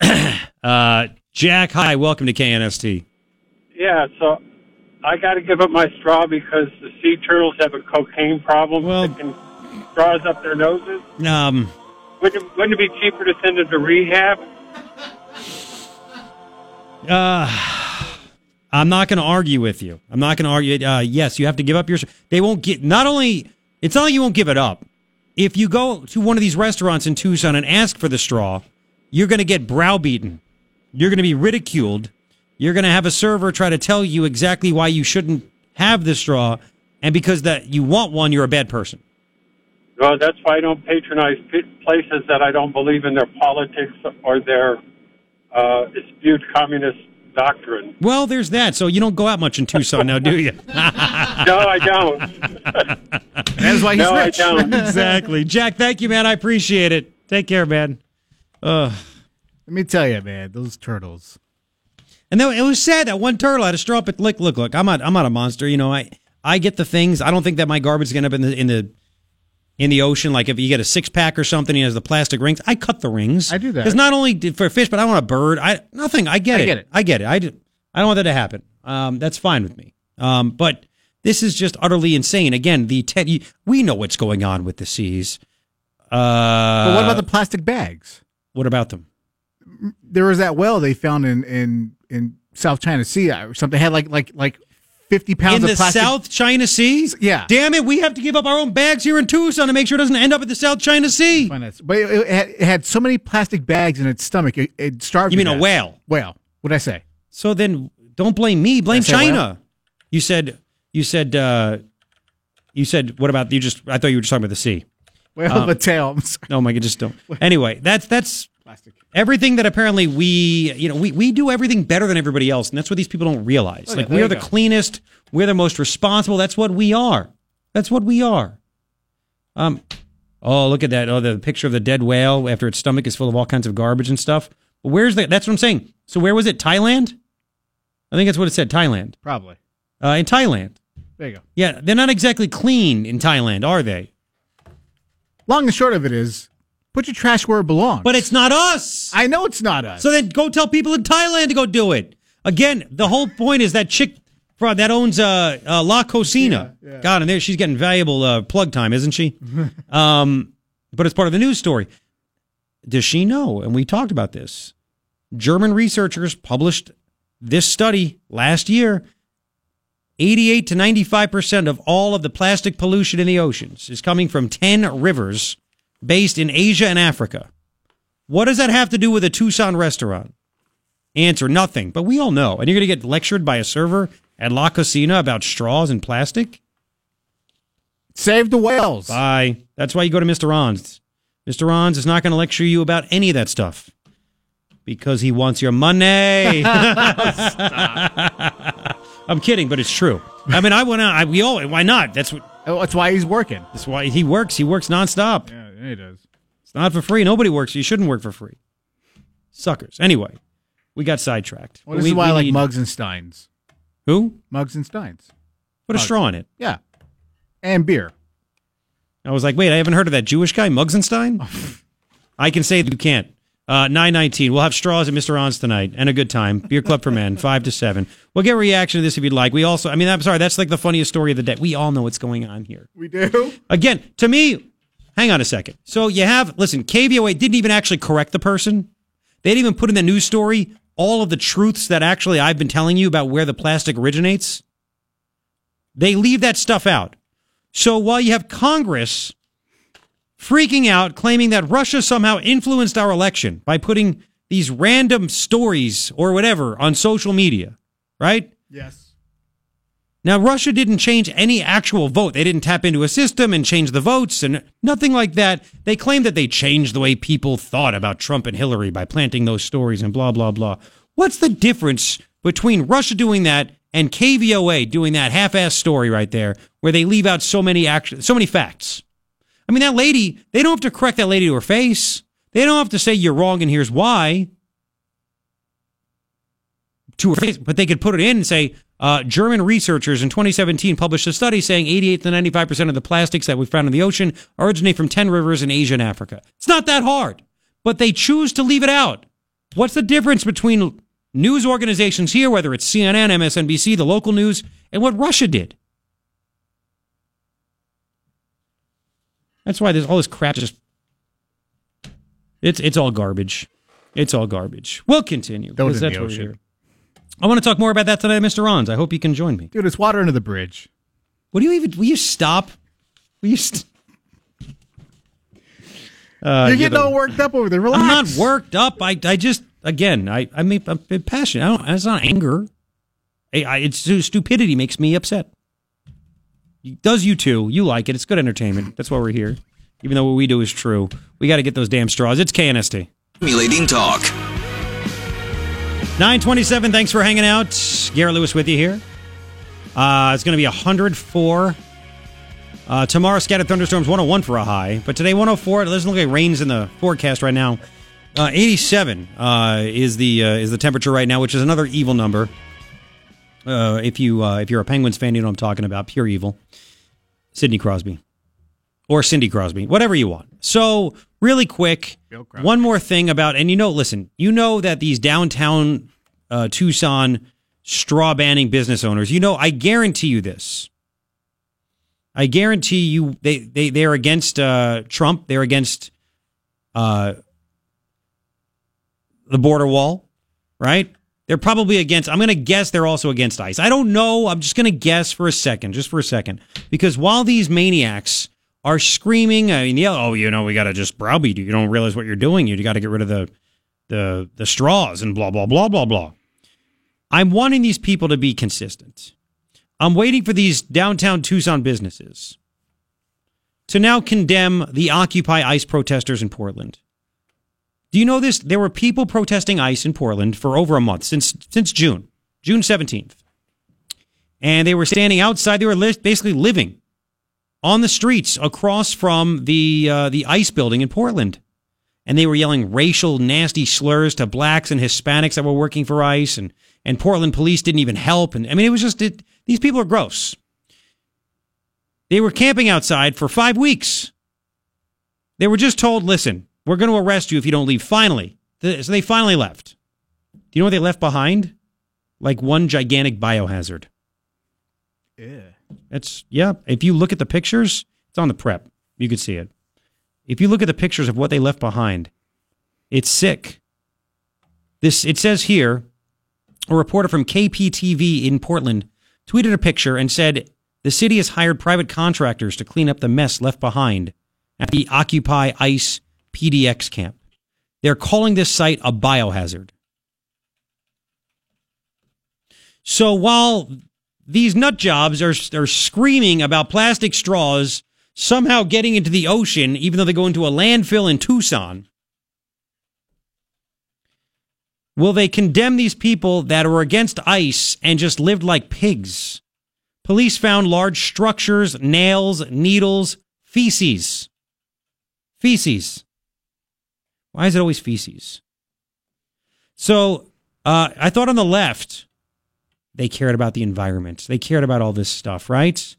[SPEAKER 2] uh, Jack, hi. Welcome to KNST.
[SPEAKER 19] Yeah, so I got to give up my straw because the sea turtles have a cocaine problem. Well, sticking straws up their noses.
[SPEAKER 2] Um,
[SPEAKER 19] Wouldn't it, wouldn't it be cheaper to send them to rehab?
[SPEAKER 2] Uh, I'm not going to argue with you. I'm not going to argue. Uh, yes, you have to give up your. They won't get. Not only it's not like you won't give it up. If you go to one of these restaurants in Tucson and ask for the straw, you're going to get browbeaten. You're going to be ridiculed. You're going to have a server try to tell you exactly why you shouldn't have the straw, and because that you want one, you're a bad person.
[SPEAKER 19] Well, that's why I don't patronize p- places that I don't believe in their politics or their uh, spewed communist doctrine.
[SPEAKER 2] Well, there's that. So you don't go out much in Tucson now, do you?
[SPEAKER 19] no, I don't.
[SPEAKER 3] That's why he's
[SPEAKER 19] no,
[SPEAKER 3] rich.
[SPEAKER 19] I don't.
[SPEAKER 2] exactly. Jack, thank you, man. I appreciate it. Take care, man. Uh,
[SPEAKER 3] Let me tell you, man, those turtles.
[SPEAKER 2] And then it was sad that one turtle had a straw. But look, look, look. I'm not. I'm not a monster. You know. I I get the things. I don't think that my garbage is gonna end up in the in the in the ocean. Like if you get a six pack or something, he has the plastic rings. I cut the rings. I
[SPEAKER 3] do that.
[SPEAKER 2] Because not only for fish, but I want a bird. I nothing. I get
[SPEAKER 3] I
[SPEAKER 2] it.
[SPEAKER 3] get it.
[SPEAKER 2] I get it. I, do- I don't want that to happen. Um, that's fine with me. Um, but this is just utterly insane. Again, the te- we know what's going on with the seas. Uh,
[SPEAKER 3] but what about the plastic bags?
[SPEAKER 2] What about them?
[SPEAKER 3] There was that well they found in in in South China Sea or something. Had like like like fifty pounds
[SPEAKER 2] in
[SPEAKER 3] of
[SPEAKER 2] the
[SPEAKER 3] plastic.
[SPEAKER 2] South China Sea?
[SPEAKER 3] Yeah.
[SPEAKER 2] Damn it, we have to give up our own bags here in Tucson to make sure it doesn't end up at the South China Sea.
[SPEAKER 3] But it, it, had, it had so many plastic bags in its stomach. It, it starved.
[SPEAKER 2] You mean a whale?
[SPEAKER 3] Whale. What did I say?
[SPEAKER 2] So then don't blame me, blame China. You said you said uh you said what about you just I thought you were just talking about the sea.
[SPEAKER 3] Well,
[SPEAKER 2] Um,
[SPEAKER 3] the tail.
[SPEAKER 2] Oh my god, just don't. Anyway, that's that's
[SPEAKER 3] Plastic.
[SPEAKER 2] everything that apparently we you know we, we do everything better than everybody else, and that's what these people don't realize.
[SPEAKER 3] Oh,
[SPEAKER 2] like
[SPEAKER 3] there
[SPEAKER 2] we're the
[SPEAKER 3] go.
[SPEAKER 2] cleanest, we're the most responsible. That's what we are. That's what we are. Um. Oh, look at that! Oh, the picture of the dead whale after its stomach is full of all kinds of garbage and stuff. But where's the? That's what I'm saying. So where was it? Thailand. I think that's what it said. Thailand.
[SPEAKER 3] Probably.
[SPEAKER 2] Uh, in Thailand.
[SPEAKER 3] There you go.
[SPEAKER 2] Yeah, they're not exactly clean in Thailand, are they?
[SPEAKER 3] Long and short of it is, put your trash where it belongs.
[SPEAKER 2] But it's not us.
[SPEAKER 3] I know it's not us.
[SPEAKER 2] So then go tell people in Thailand to go do it. Again, the whole point is that chick that owns uh, uh, La Cocina.
[SPEAKER 3] Yeah, yeah.
[SPEAKER 2] God, and there she's getting valuable uh, plug time, isn't she? um, but it's part of the news story. Does she know? And we talked about this. German researchers published this study last year. 88 to 95% of all of the plastic pollution in the oceans is coming from 10 rivers based in Asia and Africa. What does that have to do with a Tucson restaurant? Answer nothing. But we all know. And you're going to get lectured by a server at La Cocina about straws and plastic?
[SPEAKER 3] Save the whales.
[SPEAKER 2] Bye. That's why you go to Mr. Ron's. Mr. Ron's is not going to lecture you about any of that stuff because he wants your money. I'm kidding, but it's true. I mean, I went out. I, we all. Why not? That's what.
[SPEAKER 3] Oh, That's why he's working.
[SPEAKER 2] That's why he works. He works nonstop.
[SPEAKER 3] Yeah, he does.
[SPEAKER 2] It's not for free. Nobody works. You shouldn't work for free. Suckers. Anyway, we got sidetracked.
[SPEAKER 3] Well, this
[SPEAKER 2] we,
[SPEAKER 3] is why
[SPEAKER 2] we
[SPEAKER 3] I like
[SPEAKER 2] need-
[SPEAKER 3] Mugs and Steins.
[SPEAKER 2] Who?
[SPEAKER 3] Mugs and Steins.
[SPEAKER 2] Put a straw in it.
[SPEAKER 3] Yeah. And beer.
[SPEAKER 2] I was like, wait, I haven't heard of that Jewish guy, Mugsenstein? I can say that you can't. Uh, 919. We'll have straws at Mr. Ron's tonight and a good time. Beer Club for Men, 5 to 7. We'll get a reaction to this if you'd like. We also, I mean, I'm sorry, that's like the funniest story of the day. We all know what's going on here.
[SPEAKER 3] We do.
[SPEAKER 2] Again, to me, hang on a second. So you have, listen, KVOA didn't even actually correct the person. They didn't even put in the news story all of the truths that actually I've been telling you about where the plastic originates. They leave that stuff out. So while you have Congress freaking out, claiming that Russia somehow influenced our election by putting these random stories or whatever on social media, right?
[SPEAKER 3] Yes.
[SPEAKER 2] Now, Russia didn't change any actual vote. They didn't tap into a system and change the votes and nothing like that. They claim that they changed the way people thought about Trump and Hillary by planting those stories and blah, blah, blah. What's the difference between Russia doing that and KVOA doing that half-ass story right there where they leave out so many act- so many facts? I mean, that lady, they don't have to correct that lady to her face. They don't have to say you're wrong and here's why to her face, but they could put it in and say uh, German researchers in 2017 published a study saying 88 to 95 percent of the plastics that we found in the ocean originate from 10 rivers in Asia and Africa. It's not that hard, but they choose to leave it out. What's the difference between news organizations here, whether it's CNN, MSNBC, the local news, and what Russia did? That's why there's all this crap just it's it's all garbage. It's all garbage. We'll continue because that's
[SPEAKER 3] the
[SPEAKER 2] what we're
[SPEAKER 3] ocean.
[SPEAKER 2] here. I want to talk more about that tonight, Mr. Ron's. I hope you can join me.
[SPEAKER 3] Dude, it's water under the bridge.
[SPEAKER 2] What do you even? Will you stop? Will you? St- uh,
[SPEAKER 3] You're getting
[SPEAKER 2] the-
[SPEAKER 3] all worked up over there. Relax.
[SPEAKER 2] I'm not worked up. I, I just again, I, I mean, I'm passionate. I don't. It's not anger. I, I, it's stupidity makes me upset. Does you too? You like it? It's good entertainment. That's why we're here. Even though what we do is true, we got to get those damn straws. It's KNST.
[SPEAKER 5] Stimulating talk.
[SPEAKER 2] 927, thanks for hanging out. Garrett Lewis with you here. Uh, it's going to be 104. Uh, tomorrow, scattered thunderstorms, 101 for a high. But today, 104. It doesn't look like rain's in the forecast right now. Uh, 87 uh, is the uh, is the temperature right now, which is another evil number. Uh, if you if you're a Penguins fan, you know what I'm talking about. Pure evil. Sidney Crosby or Cindy Crosby, whatever you want. So, really quick, one more thing about, and you know, listen, you know that these downtown uh, Tucson straw banning business owners, you know, I guarantee you this. I guarantee you they, they, they're against uh, Trump. They're against uh, the border wall, right? They're probably against, I'm going to guess they're also against ICE. I don't know. I'm just going to guess for a second, just for a second. Because while these maniacs are screaming, I mean, yeah, oh, you know, we got to just browbeat you. You don't realize what you're doing. You got to get rid of the, the, the straws and blah, blah, blah, blah, blah. I'm wanting these people to be consistent. I'm waiting for these downtown Tucson businesses to now condemn the Occupy ICE protesters in Portland. Do you know this? There were people protesting ICE in Portland for over a month since since June, June 17th. And they were standing outside. They were basically living on the streets across from the uh, the ICE building in Portland. And they were yelling racial nasty slurs to blacks and Hispanics that were working for ICE and and Portland police didn't even help and I mean it was just it, these people are gross. They were camping outside for 5 weeks. They were just told, "Listen, we're going to arrest you if you don't leave." Finally, so they finally left. Do you know what they left behind? Like one gigantic biohazard.
[SPEAKER 3] Yeah.
[SPEAKER 2] It's yeah. If you look at the pictures, it's on the prep. You could see it. If you look at the pictures of what they left behind, it's sick. This it says here, a reporter from KPTV in Portland tweeted a picture and said the city has hired private contractors to clean up the mess left behind at the Occupy ICE PDX camp. They're calling this site a biohazard. So while these nut jobs are, are screaming about plastic straws somehow getting into the ocean, even though they go into a landfill in Tucson, will they condemn these people that are against ICE and just lived like pigs? Police found large structures, nails, needles, feces. Feces. Why is it always feces? So uh, I thought on the left, they cared about the environment. They cared about all this stuff, right?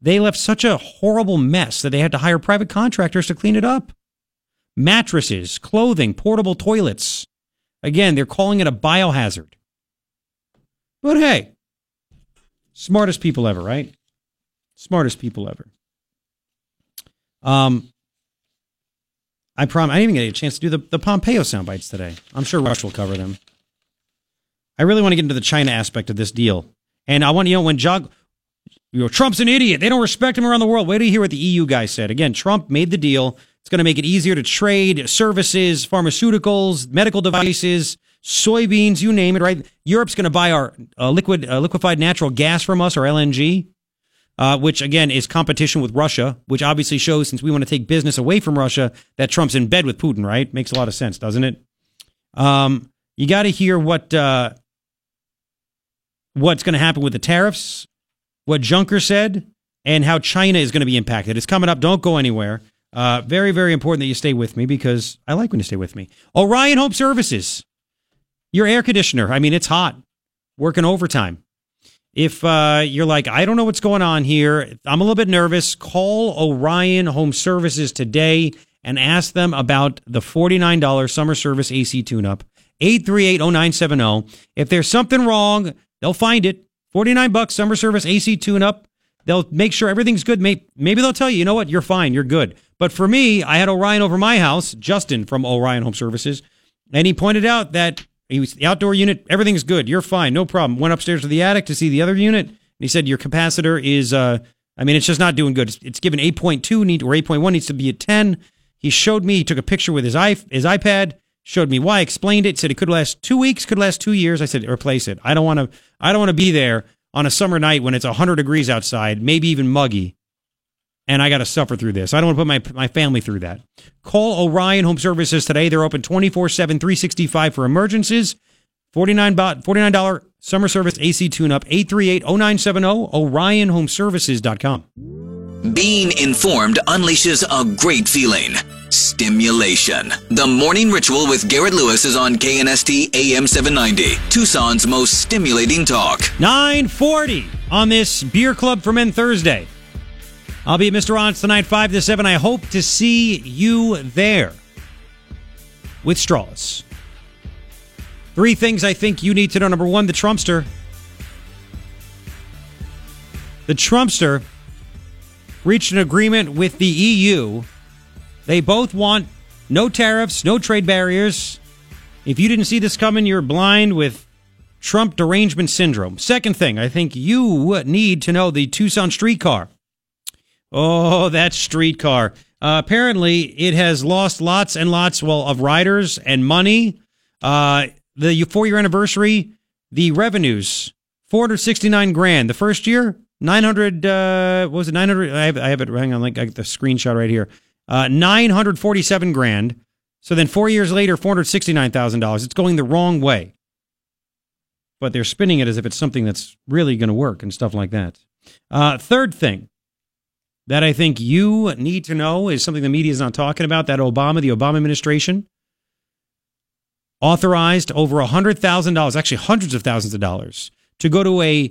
[SPEAKER 2] They left such a horrible mess that they had to hire private contractors to clean it up. Mattresses, clothing, portable toilets. Again, they're calling it a biohazard. But hey, smartest people ever, right? Smartest people ever. Um, I prom. I didn't even get a chance to do the, the Pompeo sound bites today. I'm sure Rush will cover them. I really want to get into the China aspect of this deal, and I want you know when Jog, you know, Trump's an idiot. They don't respect him around the world. Wait till you hear what the EU guy said. Again, Trump made the deal. It's going to make it easier to trade services, pharmaceuticals, medical devices, soybeans, you name it. Right? Europe's going to buy our uh, liquid uh, liquefied natural gas from us, or LNG uh, which again is competition with Russia, which obviously shows since we want to take business away from Russia that Trump's in bed with Putin, right? Makes a lot of sense, doesn't it? Um, you got to hear what uh, what's going to happen with the tariffs, what Juncker said, and how China is going to be impacted. It's coming up. Don't go anywhere. Uh, very, very important that you stay with me because I like when you stay with me. Orion Home Services, your air conditioner. I mean, it's hot, working overtime. If uh, you're like, I don't know what's going on here, I'm a little bit nervous, call Orion Home Services today and ask them about the $49 summer service AC tune up. 8380970. If there's something wrong, they'll find it. 49 bucks summer service AC tune up. They'll make sure everything's good. Maybe they'll tell you, you know what, you're fine, you're good. But for me, I had Orion over my house, Justin from Orion Home Services, and he pointed out that he was the outdoor unit. Everything's good. You're fine. No problem. Went upstairs to the attic to see the other unit. And he said your capacitor is. Uh, I mean, it's just not doing good. It's, it's given 8.2 need or 8.1 needs to be at 10. He showed me. He took a picture with his i his iPad. Showed me why. Explained it. Said it could last two weeks. Could last two years. I said replace it. I don't want to. I don't want to be there on a summer night when it's 100 degrees outside, maybe even muggy, and I got to suffer through this. I don't want to put my, my family through that. Call Orion Home Services today. They're open 24 7, 365 for emergencies. $49, $49 summer service AC tune up 838 0970 orionhomeservices.com.
[SPEAKER 5] Being informed unleashes a great feeling. Stimulation. The morning ritual with Garrett Lewis is on KNST AM 790, Tucson's most stimulating talk.
[SPEAKER 2] 940 on this Beer Club for Men Thursday. I'll be at Mr. Ron's tonight, 5 to 7. I hope to see you there with straws. Three things I think you need to know. Number one, the Trumpster. The Trumpster reached an agreement with the EU. They both want no tariffs, no trade barriers. If you didn't see this coming, you're blind with Trump derangement syndrome. Second thing, I think you need to know the Tucson streetcar. Oh, that streetcar. Uh, apparently, it has lost lots and lots, well, of riders and money. Uh, the four year anniversary, the revenues, 469 grand. The first year, 900, uh, what was it? 900, I have, I have it, hang on, like, I got the screenshot right here. Uh, 947 grand. So then four years later, $469,000. It's going the wrong way. But they're spinning it as if it's something that's really going to work and stuff like that. Uh, third thing that I think you need to know is something the media is not talking about that Obama, the Obama administration, authorized over $100,000, actually hundreds of thousands of dollars, to go to a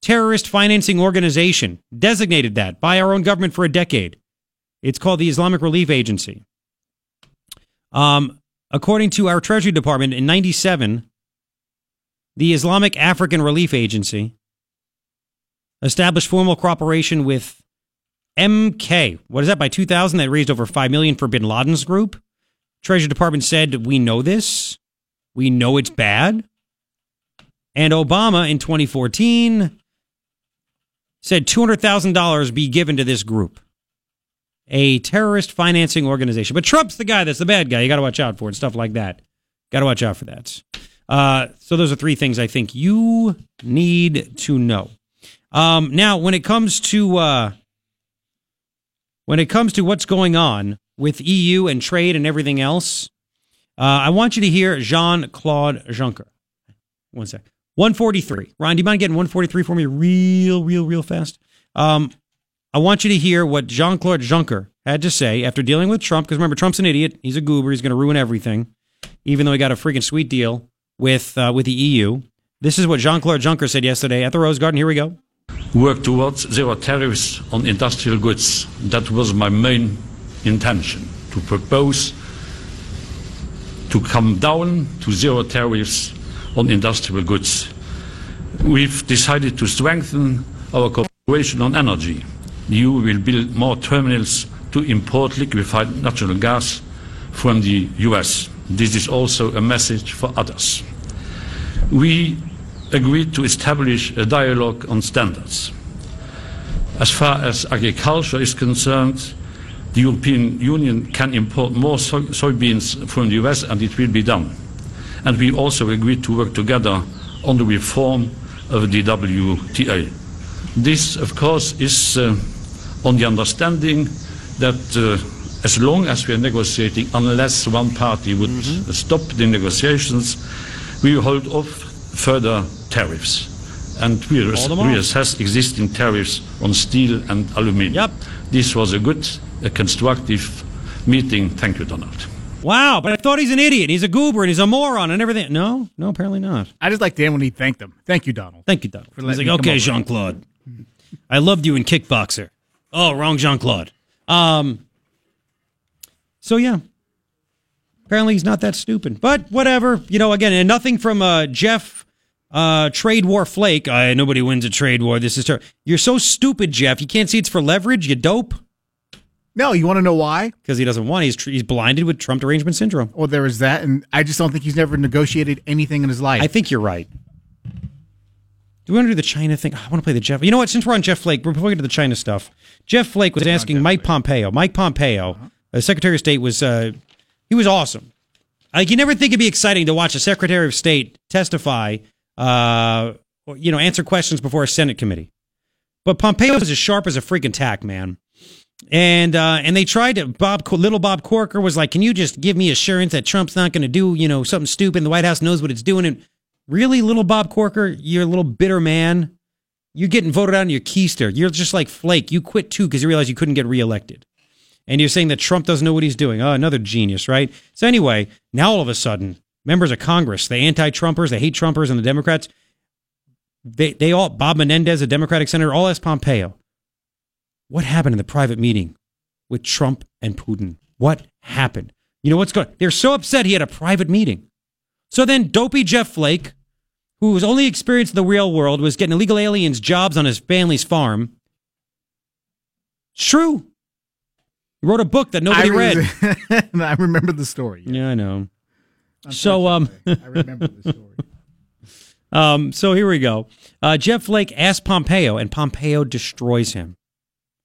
[SPEAKER 2] terrorist financing organization, designated that by our own government for a decade. It's called the Islamic Relief Agency. Um, according to our Treasury Department in 97, the Islamic African Relief Agency established formal cooperation with MK. What is that? By 2000, that raised over 5 million for bin Laden's group. Treasury Department said, We know this. We know it's bad. And Obama in 2014 said $200,000 be given to this group, a terrorist financing organization. But Trump's the guy that's the bad guy. You got to watch out for and stuff like that. Got to watch out for that. Uh, so those are three things I think you need to know. Um, now, when it comes to uh, when it comes to what's going on with EU and trade and everything else, uh, I want you to hear Jean Claude Juncker. One sec. 143. Ryan, do you mind getting 143 for me real, real, real fast? Um, I want you to hear what Jean Claude Juncker had to say after dealing with Trump, because remember, Trump's an idiot. He's a goober. He's going to ruin everything, even though he got a freaking sweet deal with, uh, with the EU. This is what Jean Claude Juncker said yesterday at the Rose Garden. Here we go.
[SPEAKER 20] work towards zero tariffs on industrial goods. That was my main intention, to propose to come down to zero tariffs on industrial goods. We've decided to strengthen our cooperation on energy. EU will build more terminals to import liquefied natural gas from the US. This is also a message for others. We agreed to establish a dialogue on standards. As far as agriculture is concerned, the European Union can import more soy soybeans from the US and it will be done. And we also agreed to work together on the reform of the WTA. This, of course, is uh, on the understanding that uh, as long as we are negotiating, unless one party would uh, stop the negotiations, we will hold off further tariffs and we
[SPEAKER 2] Hold them off.
[SPEAKER 20] reassess existing tariffs on steel and aluminium. Yep. This was a good, a constructive meeting. Thank you, Donald.
[SPEAKER 2] Wow, but I thought he's an idiot. He's a goober and he's a moron and everything. No, no, apparently not.
[SPEAKER 3] I just like Dan when he thanked him. Thank you, Donald.
[SPEAKER 2] Thank you, Donald. He's like, okay. Jean Claude. I loved you in Kickboxer. Oh, wrong Jean Claude. Um, so, yeah. Apparently he's not that stupid. But whatever. You know, again, and nothing from uh, Jeff uh, Trade War Flake. Uh, nobody wins a trade war. This is ter- You're so stupid, Jeff. You can't see it's for leverage. You dope.
[SPEAKER 3] No, you want to know why?
[SPEAKER 2] Because he doesn't want. He's tr- he's blinded with Trump derangement syndrome.
[SPEAKER 3] Well, there is that, and I just don't think he's never negotiated anything in his life.
[SPEAKER 2] I think you're right. Do we want to do the China thing? I want to play the Jeff. You know what? Since we're on Jeff Flake, before we get to the China stuff, Jeff Flake was asking Mike Pompeo. Mike Pompeo, uh, Secretary of State, was uh, he was awesome. Like you never think it'd be exciting to watch a Secretary of State testify, uh, or, you know, answer questions before a Senate committee. But Pompeo was as sharp as a freaking tack, man. And uh, and they tried to Bob little Bob Corker was like, "Can you just give me assurance that Trump's not going to do you know something stupid? The White House knows what it's doing." And really, little Bob Corker, you're a little bitter man. You're getting voted out in your keister. You're just like Flake. You quit too because you realized you couldn't get reelected. And you're saying that Trump doesn't know what he's doing. Oh, another genius, right? So anyway, now all of a sudden, members of Congress, the anti-Trumpers, the hate Trumpers, and the Democrats, they they all Bob Menendez, a Democratic senator, all asked Pompeo, what happened in the private meeting with Trump and Putin? What happened? You know what's going? They're so upset he had a private meeting. So then, dopey Jeff Flake, whose only experience in the real world was getting illegal aliens jobs on his family's farm. It's true. He wrote a book that nobody
[SPEAKER 3] I
[SPEAKER 2] read.
[SPEAKER 3] re- I remember the story.
[SPEAKER 2] Yeah, I know. So um,
[SPEAKER 3] I remember the story.
[SPEAKER 2] um, so here we go. Uh, Jeff Flake asked Pompeo, and Pompeo destroys him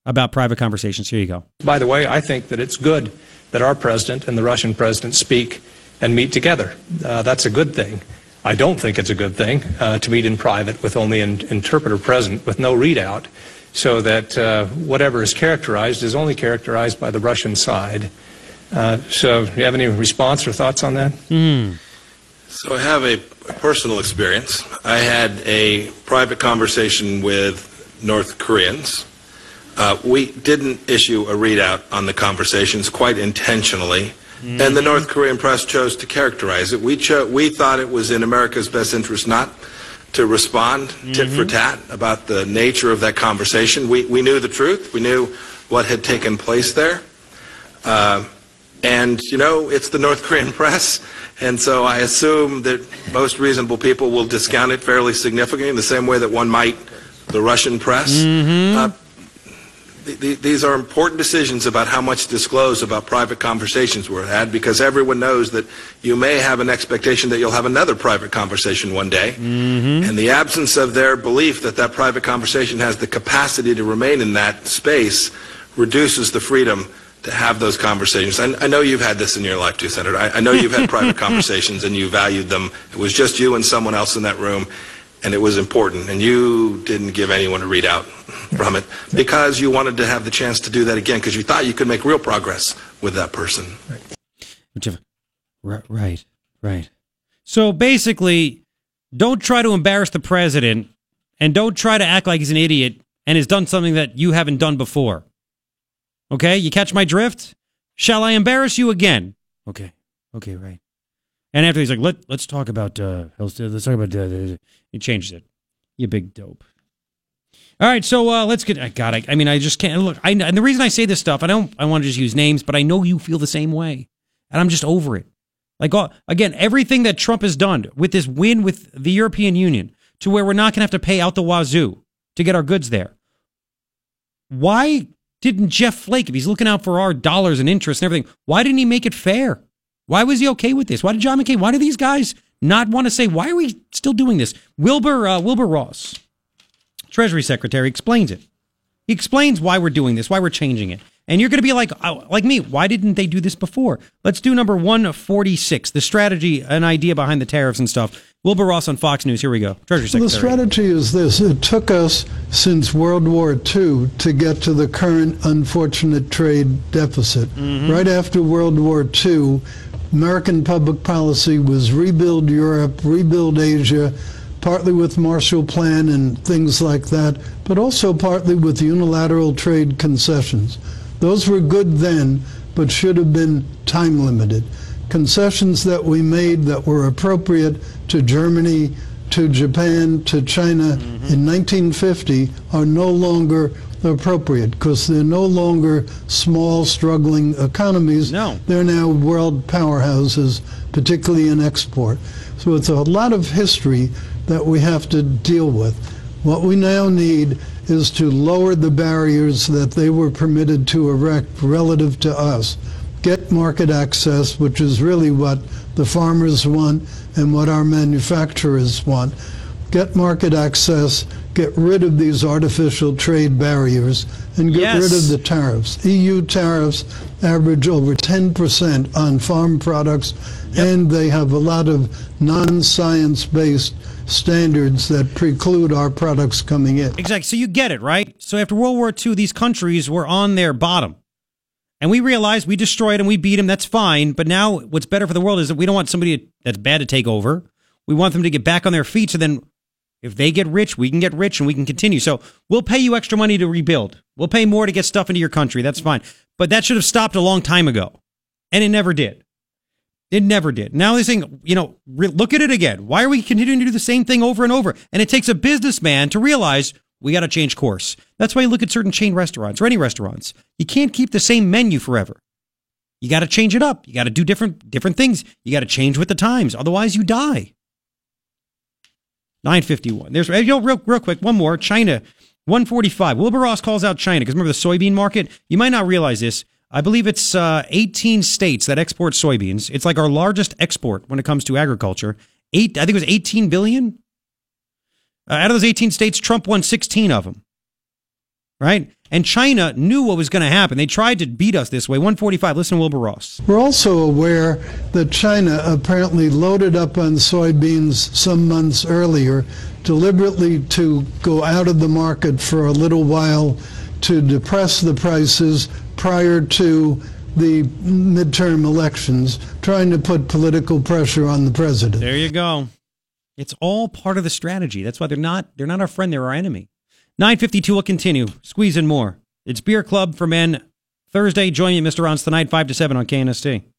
[SPEAKER 2] about private conversations. Here you go.
[SPEAKER 21] By the way, I think that it's good that our president and the Russian president speak and meet together. Uh, that's a good thing. I don't think it's a good thing uh, to meet in private with only an interpreter present with no readout, so that uh, whatever is characterized is only characterized by the Russian side. Uh, so, do you have any response or thoughts on that?
[SPEAKER 22] So I have a personal experience. I had a private conversation with North Koreans. Uh, we didn't issue a readout on the conversations quite intentionally, and the North Korean press chose to characterize it. We cho- we thought it was in America's best interest not to respond tit for tat about the nature of that conversation. We we knew the truth. We knew what had taken place there. Uh, and, you know, it's the North Korean press, and so I assume that most reasonable people will discount it fairly significantly in the same way that one might the Russian press. Uh, th- th- these are important decisions about how much to disclose about private conversations were had because everyone knows that you may have an expectation that you'll have another private conversation one day.
[SPEAKER 2] Mm-hmm.
[SPEAKER 22] And the absence of their belief that that private conversation has the capacity to remain in that space reduces the freedom to have those conversations. I, I know you've had this in your life too, Senator. I, I know you've had private conversations and you valued them. It was just you and someone else in that room, and it was important. And you didn't give anyone a readout from it because you wanted to have the chance to do that again because you thought you could make real progress with that person.
[SPEAKER 2] Right, right, right. So basically, don't try to embarrass the president and don't try to act like he's an idiot and has done something that you haven't done before. Okay, you catch my drift? Shall I embarrass you again? Okay, okay, right. And after he's like, Let, let's talk about, uh, let's talk about, uh, he changes it. You big dope. All right, so uh, let's get. God, I, I mean, I just can't look. I and the reason I say this stuff, I don't. I want to just use names, but I know you feel the same way, and I'm just over it. Like uh, again, everything that Trump has done with this win with the European Union, to where we're not going to have to pay out the wazoo to get our goods there. Why didn't Jeff Flake, if he's looking out for our dollars and interest and everything, why didn't he make it fair? Why was he okay with this? Why did John McCain? Why do these guys not want to say why are we still doing this? Wilbur uh, Wilbur Ross, Treasury Secretary, explains it. He explains why we're doing this, why we're changing it. And you're going to be like, oh, like me, why didn't they do this before? Let's do number 146, the strategy, an idea behind the tariffs and stuff. Wilbur Ross on Fox News. Here we go. Treasury Secretary.
[SPEAKER 7] The strategy is this it took us since World War II to get to the current unfortunate trade deficit. Right after World War II, American public policy was rebuild Europe, rebuild Asia, partly with Marshall Plan and things like that, but also partly with unilateral trade concessions. Those were good then, but should have been time limited. Concessions that we made that were appropriate to Germany, to Japan, to China mm-hmm. in 1950 are no longer appropriate because they're no longer small, struggling economies.
[SPEAKER 2] No.
[SPEAKER 7] They're now world powerhouses, particularly in export. So it's a lot of history that we have to deal with. What we now need is to lower the barriers that they were permitted to erect relative to us. Get market access, which is really what the farmers want and what our manufacturers want. Get market access, get rid of these artificial trade barriers, and get
[SPEAKER 2] Yes.
[SPEAKER 7] rid of the tariffs. EU tariffs average over 10% on farm products, and they have a lot of non science based standards that preclude our products coming in.
[SPEAKER 2] Exactly. So you get it, right? So after World War II, these countries were on their bottom. And we realized we destroyed them, we beat them, that's fine. But now what's better for the world is that we don't want somebody that's bad to take over. We want them to get back on their feet. So then if they get rich, we can get rich and we can continue. So we'll pay you extra money to rebuild. We'll pay more to get stuff into your country. That's fine. But that should have stopped a long time ago. And it never did. It never did. Now they're saying, you know, re- look at it again. Why are we continuing to do the same thing over and over? And it takes a businessman to realize we got to change course. That's why you look at certain chain restaurants or any restaurants. You can't keep the same menu forever. You got to change it up. You got to do different different things. You got to change with the times. Otherwise, you die. 951. There's you know, real real quick, one more. China, 145. Wilbur Ross calls out China because remember the soybean market? You might not realize this. I believe it's uh, 18 states that export soybeans. It's like our largest export when it comes to agriculture. Eight, I think it was 18 billion. Uh, out of those 18 states, Trump won 16 of them. Right? And China knew what was going to happen. They tried to beat us this way. 145. Listen to Wilbur Ross.
[SPEAKER 7] We're also aware that China apparently loaded up on soybeans some months earlier, deliberately to go out of the market for a little while to depress the prices prior to the midterm elections, trying to put political pressure on the president.
[SPEAKER 2] There you go. It's all part of the strategy. That's why they're not they're not our friend, they're our enemy. 952 will continue. Squeeze in more. It's Beer Club for Men. Thursday, join me, Mr. Rons, tonight, 5 to 7 on KNST.